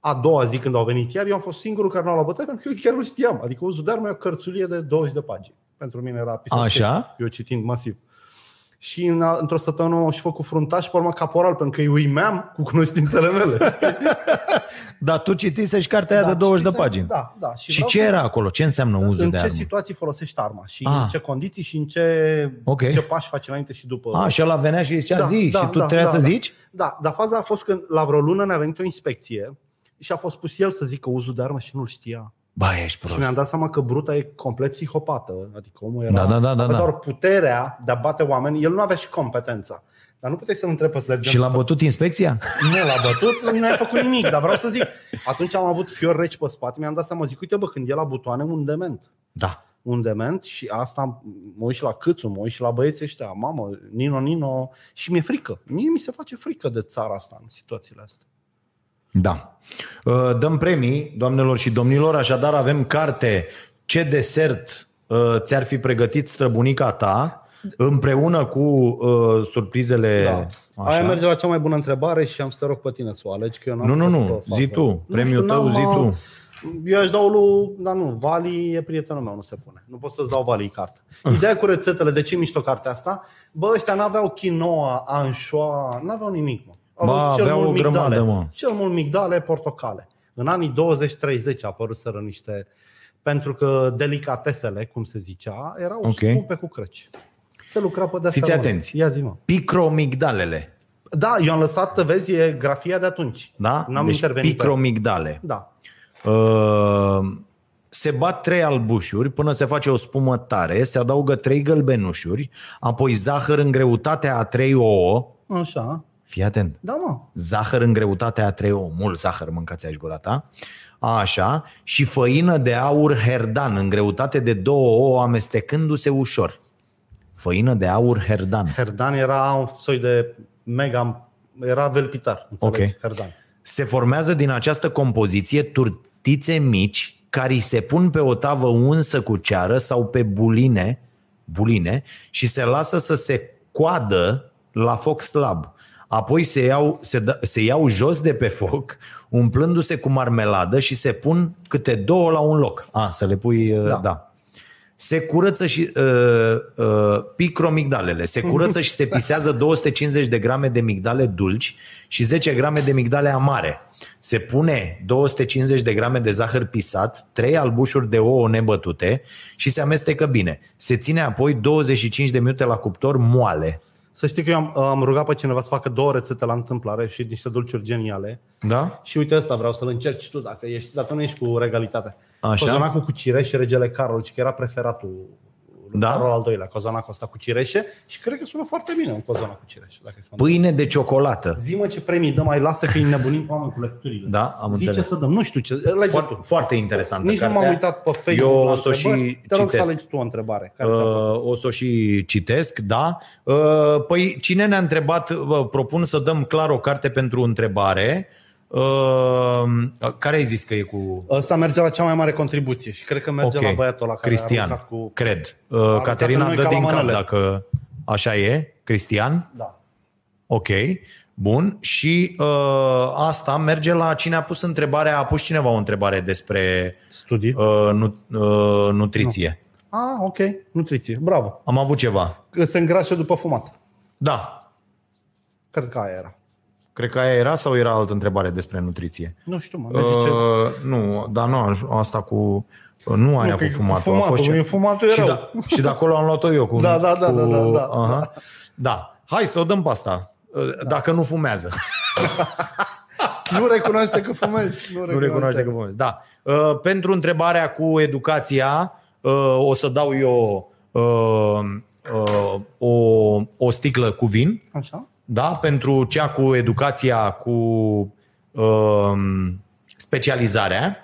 A doua zi când au venit iar, eu am fost singurul care nu a luat bătaie pentru că eu chiar nu știam. Adică uzul de armă e o cărțulie de 20 de pagini. Pentru mine era piece of Așa? cake. Eu citind masiv. Și în, într-o săptămână am și făcut fruntaș și pe urmă caporal, pentru că îi uimeam cu cunoștințele mele. știi? Dar tu citisești cartea aia Da, de 20 de citisem- pagini. Da, da. Și vreau ce să- era acolo? Ce înseamnă uzul în de ce armă? situații folosești arma și Ah. în ce condiții și în ce, Ok. ce pași faci înainte și după. A, și ăla venea și zicea Da, zi da, și tu da, trebuia da, să da. zici? Da, dar faza a fost că la vreo lună ne-a venit o inspecție și a fost pus el să zică uzul de armă și nu-l știa. Ba, ești Și prost. mi-am dat seama că Bruta e complet psihopată. Adică omul era Da, da, da, da, avea da. doar puterea de a bate oameni. El nu avea și competența. Dar nu puteai să-l întrebi pe Sergent. Și l-a bătut inspecția? Nu l-a bătut, nu ai făcut nimic, dar vreau să zic. Atunci am avut fior reci pe spate, mi-am dat seama, zic, uite bă, când e la butoane, un dement. Da. un dement și asta mă uit și la câțu, mă uit și la băieții ăștia, mamă, Nino, Nino, și mi-e frică. Mie mi se face frică de țara asta în situațiile astea. Da. Uh, Dăm premii, doamnelor și domnilor, așadar avem carte Ce desert uh, ți-ar fi pregătit străbunica ta împreună cu uh, surprizele Da. Aia merge la cea mai bună întrebare și am să te rog pe tine să o alegi, că eu n-am Nu, nu, fost nu. pe fază. Zi tu. Nu Premiul știu, tău, n-am, zi uh, tu. Eu aș dau lui, dar nu, Vali e prietenul meu, nu se pune. Nu pot să-ți dau Vali carte. Ideea cu rețetele, de ce e mișto cartea asta? Bă, ăștia n-aveau quinoa, anșoa, n-aveau nimic, mă. Ba, aveau o grămadă, mă. Cel mult migdale, portocale. În anii 20-30 a apărut sără niște pentru că delicatesele, cum se zicea, erau Ok. okay. scumpe cu crăci. Se lucra pe de-astea Fiți române. atenți. Ia zi, mă. Picromigdalele. Da, eu am lăsat, vezi, e grafia de atunci. Da? N-am deci intervenit. pe- picromigdale. Da. Uh, se bat trei albușuri până se face o spumă tare, se adaugă trei gălbenușuri, apoi zahăr în greutatea a trei ouă. Așa. Fii atent. Da, mă. Zahăr în greutatea a trei ouă. Mult zahăr mâncați aici gura ta. Așa. Și făină de aur herdan în greutate de două ouă amestecându-se ușor. Făină de aur herdan. Herdan era un soi de mega... Era velpitar, înțelegi? Ok. Herdan. Se formează din această compoziție turtițe mici care îi se pun pe o tavă unsă cu ceară sau pe buline, buline și se lasă să se coadă la foc slab. Apoi se iau, se, dă, se iau jos de pe foc, umplându-se cu marmeladă și se pun câte două la un loc. A, să le pui, da. Da. da. Se curăță și uh, uh, picromigdalele. Se curăță și se pisează 250 de grame de migdale dulci și 10 grame de migdale amare. Se pune 250 de grame de zahăr pisat, 3 albușuri de ouă nebătute și se amestecă bine. Se ține apoi 25 de minute la cuptor moale. Să știi că eu am, am rugat pe cineva să facă două rețete la întâmplare și niște dulciuri geniale. Da? Și uite asta vreau să-l încerci tu, dacă ești, dacă nu ești cu regalitate. Așa. Cozonacul cu cireșe, regele Carol, ci că era preferatul lui Da? Carol al doilea, cozonacul ăsta cu cireșe și cred că sună foarte bine un cozonac cu cireșe. Dacă să mă Pâine de ciocolată. Zi-mă ce premii dăm, mai lasă că îi nebunim pe oameni cu lecturile. Da, am Zi înțeles. ce să dăm, nu știu ce, lege Foarte, tu. foarte interesantă Nici nu cartea. m-am uitat pe Facebook Eu la o să o întrebări. și Te rog citesc. să alegi tu o întrebare. Care ți-a plăcut? Uh, o să o și citesc, da. Uh, Păi cine ne-a întrebat, vă propun să dăm clar o carte pentru întrebare. Uh, Care ai zis că e cu... Ăsta merge la cea mai mare contribuție și cred că merge Ok. la băiatul ăla care a Cristian, aruncat cu... cred. Uh, aruncat Caterina în noi dă ca din la cap manele. dacă așa e. Cristian? Da. Ok. Bun. Și uh, asta merge la cine a pus întrebarea, a pus cineva o întrebare despre Studii. uh, nu, uh, nutriție. Ah, ok. Nutriție. Bravo. Am avut ceva. Că se îngrașă după fumat. Da. Cred că aia era. Cred că aia era sau era altă întrebare despre nutriție? Nu știu, mă. Ne zice... Uh, nu, dar nu, asta cu... Nu aia Nu, că cu e cu fumatul. fumatul, a fost mie fumatul e și, rău. da, și de acolo am luat-o eu. Cu, Da, da, da, cu, da, da, da. Aha. da. Hai să o dăm pe asta. Da. Dacă nu fumează. Nu recunoaște că fumezi. Nu nu recunoaște că fumezi. Da. Uh, pentru întrebarea cu educația, uh, o să dau eu uh, uh, o, o sticlă cu vin. Așa? Da, pentru cea cu educația, cu um, specializarea,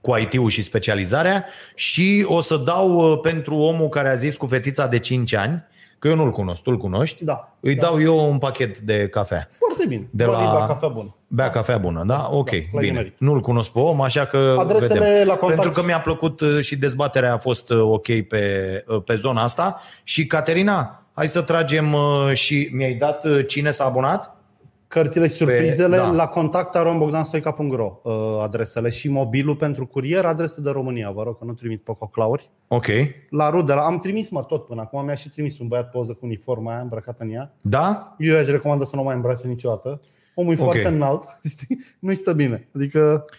cu IT-ul și specializarea și o să dau uh, pentru omul care a zis cu fetița de 5 ani că eu nu-l cunosc, tu-l cunoști, Da. îi dau eu un pachet de cafea. Foarte bine. De Valid la- la cafea bună. Bea cafea bună, da? Ok, l-ai bine. nimerit. Nu-l cunosc pe om, așa că Adresele vedem. la contact- Pentru că mi-a plăcut uh, și dezbaterea a fost uh, ok pe, uh, pe zona asta. Și Caterina, hai să tragem uh, și mi-ai dat uh, cine s-a abonat? Cărțile și surprizele da. la contact arombogdanstoica.ro uh, adresele și mobilul pentru curier, adrese de România, vă rog că nu trimit pe coclauri. Ok. La rudele, am trimis mă tot până acum, mi-a și trimis un băiat poză cu uniforma aia îmbrăcată în ea. Da? Eu aș recomandă să nu mai îmbrace niciodată. Omul e Ok. foarte înalt, știi? nu-i stă bine. Adică, Uh,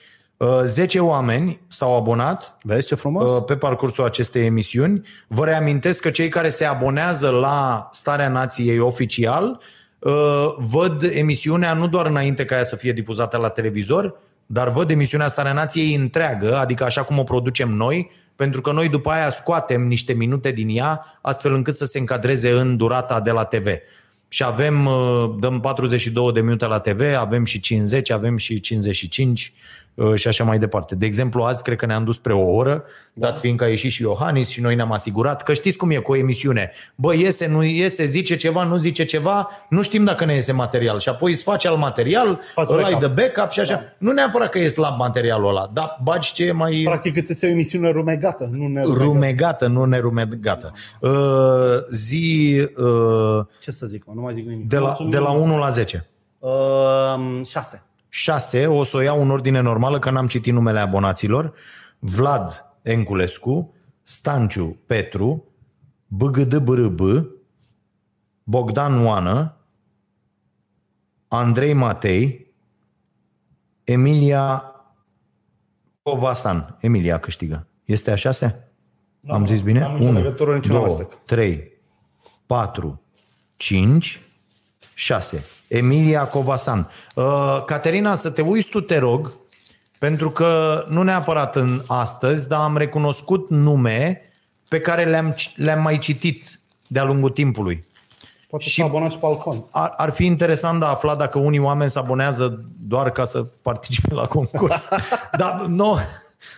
10 oameni s-au abonat vezi ce frumos? uh, pe parcursul acestei emisiuni. Vă reamintesc că cei care se abonează la Starea Nației oficial uh, văd emisiunea nu doar înainte ca ea să fie difuzată la televizor, dar văd emisiunea Starea Nației întreagă, adică așa cum o producem noi, pentru că noi după aia scoatem niște minute din ea, astfel încât să se încadreze în durata de la TV. Și avem, uh, dăm 42 de minute la TV, avem și 50, avem și 55 uh, și așa mai departe. De exemplu, azi cred că ne-am dus spre o oră, da. dat fiindcă a ieșit și Iohannis și noi ne-am asigurat că știți cum e cu o emisiune. Bă, iese, nu iese, zice ceva, nu zice ceva, nu știm dacă ne iese material. Și apoi îți faci al material, faci îl ai backup. de backup și așa. Da. Nu neapărat că e slab materialul ăla, dar bagi ce e mai... Practic îți iese o emisiune rumegată, nu nerumegată. Rumegată, nu nerumegată. Uh, zi uh, Ce să zic, mă, nu mai zic nimic. de, la, Mulțumim. de la 1 la 10. Uh, șase. 6, o să o iau în ordine normală, că n-am citit numele abonaților. Vlad Enculescu, Stanciu Petru, BGD BRB, Bogdan Oană, Andrei Matei, Emilia Covasan. Emilia câștigă. Este a șase? Am zis bine? n-am nicio legătură, niciun 2, amestec. 3, 4, 5, 6. Emilia Covasan. Uh, Caterina, să te uiți tu, te rog, pentru că nu neapărat în astăzi, dar am recunoscut nume pe care le-am, le-am mai citit de-a lungul timpului. Poate Și- și... să abonați și pe balcon. Ar, ar fi interesant de aflat dacă unii oameni se abonează doar ca să participe la concurs. dar nu,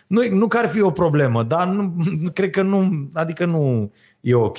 nu, nu că ar fi o problemă, dar nu, cred că nu, adică nu e ok.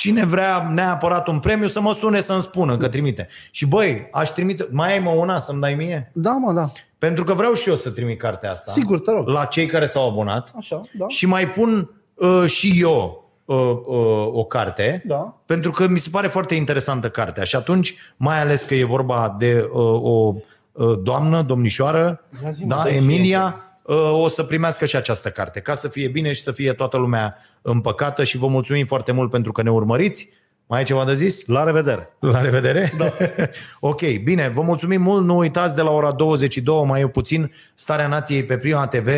Cine vrea neapărat un premiu să mă sune să-mi spună că trimite. Și băi, aș trimite, mai ai mă una să-mi dai mie? Da, mă, da. Pentru că vreau și eu să trimit cartea asta. Sigur, te rog. La cei care s-au abonat. Așa, da. Și mai pun uh, și eu uh, uh, o carte. Da. Pentru că mi se pare foarte interesantă cartea. Și atunci, mai ales că e vorba de uh, o uh, doamnă, domnișoară, Ia zi-mă, da, dă și Emilia, uh, o să primească și această carte, ca să fie bine și să fie toată lumea împăcată și vă mulțumim foarte mult pentru că ne urmăriți. Mai ai ceva de zis? La revedere. La revedere? Da. ok, bine, vă mulțumim mult. Nu uitați de la ora 22, mai e puțin, Starea Nației pe Prima TV.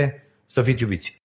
Să fiți iubiți!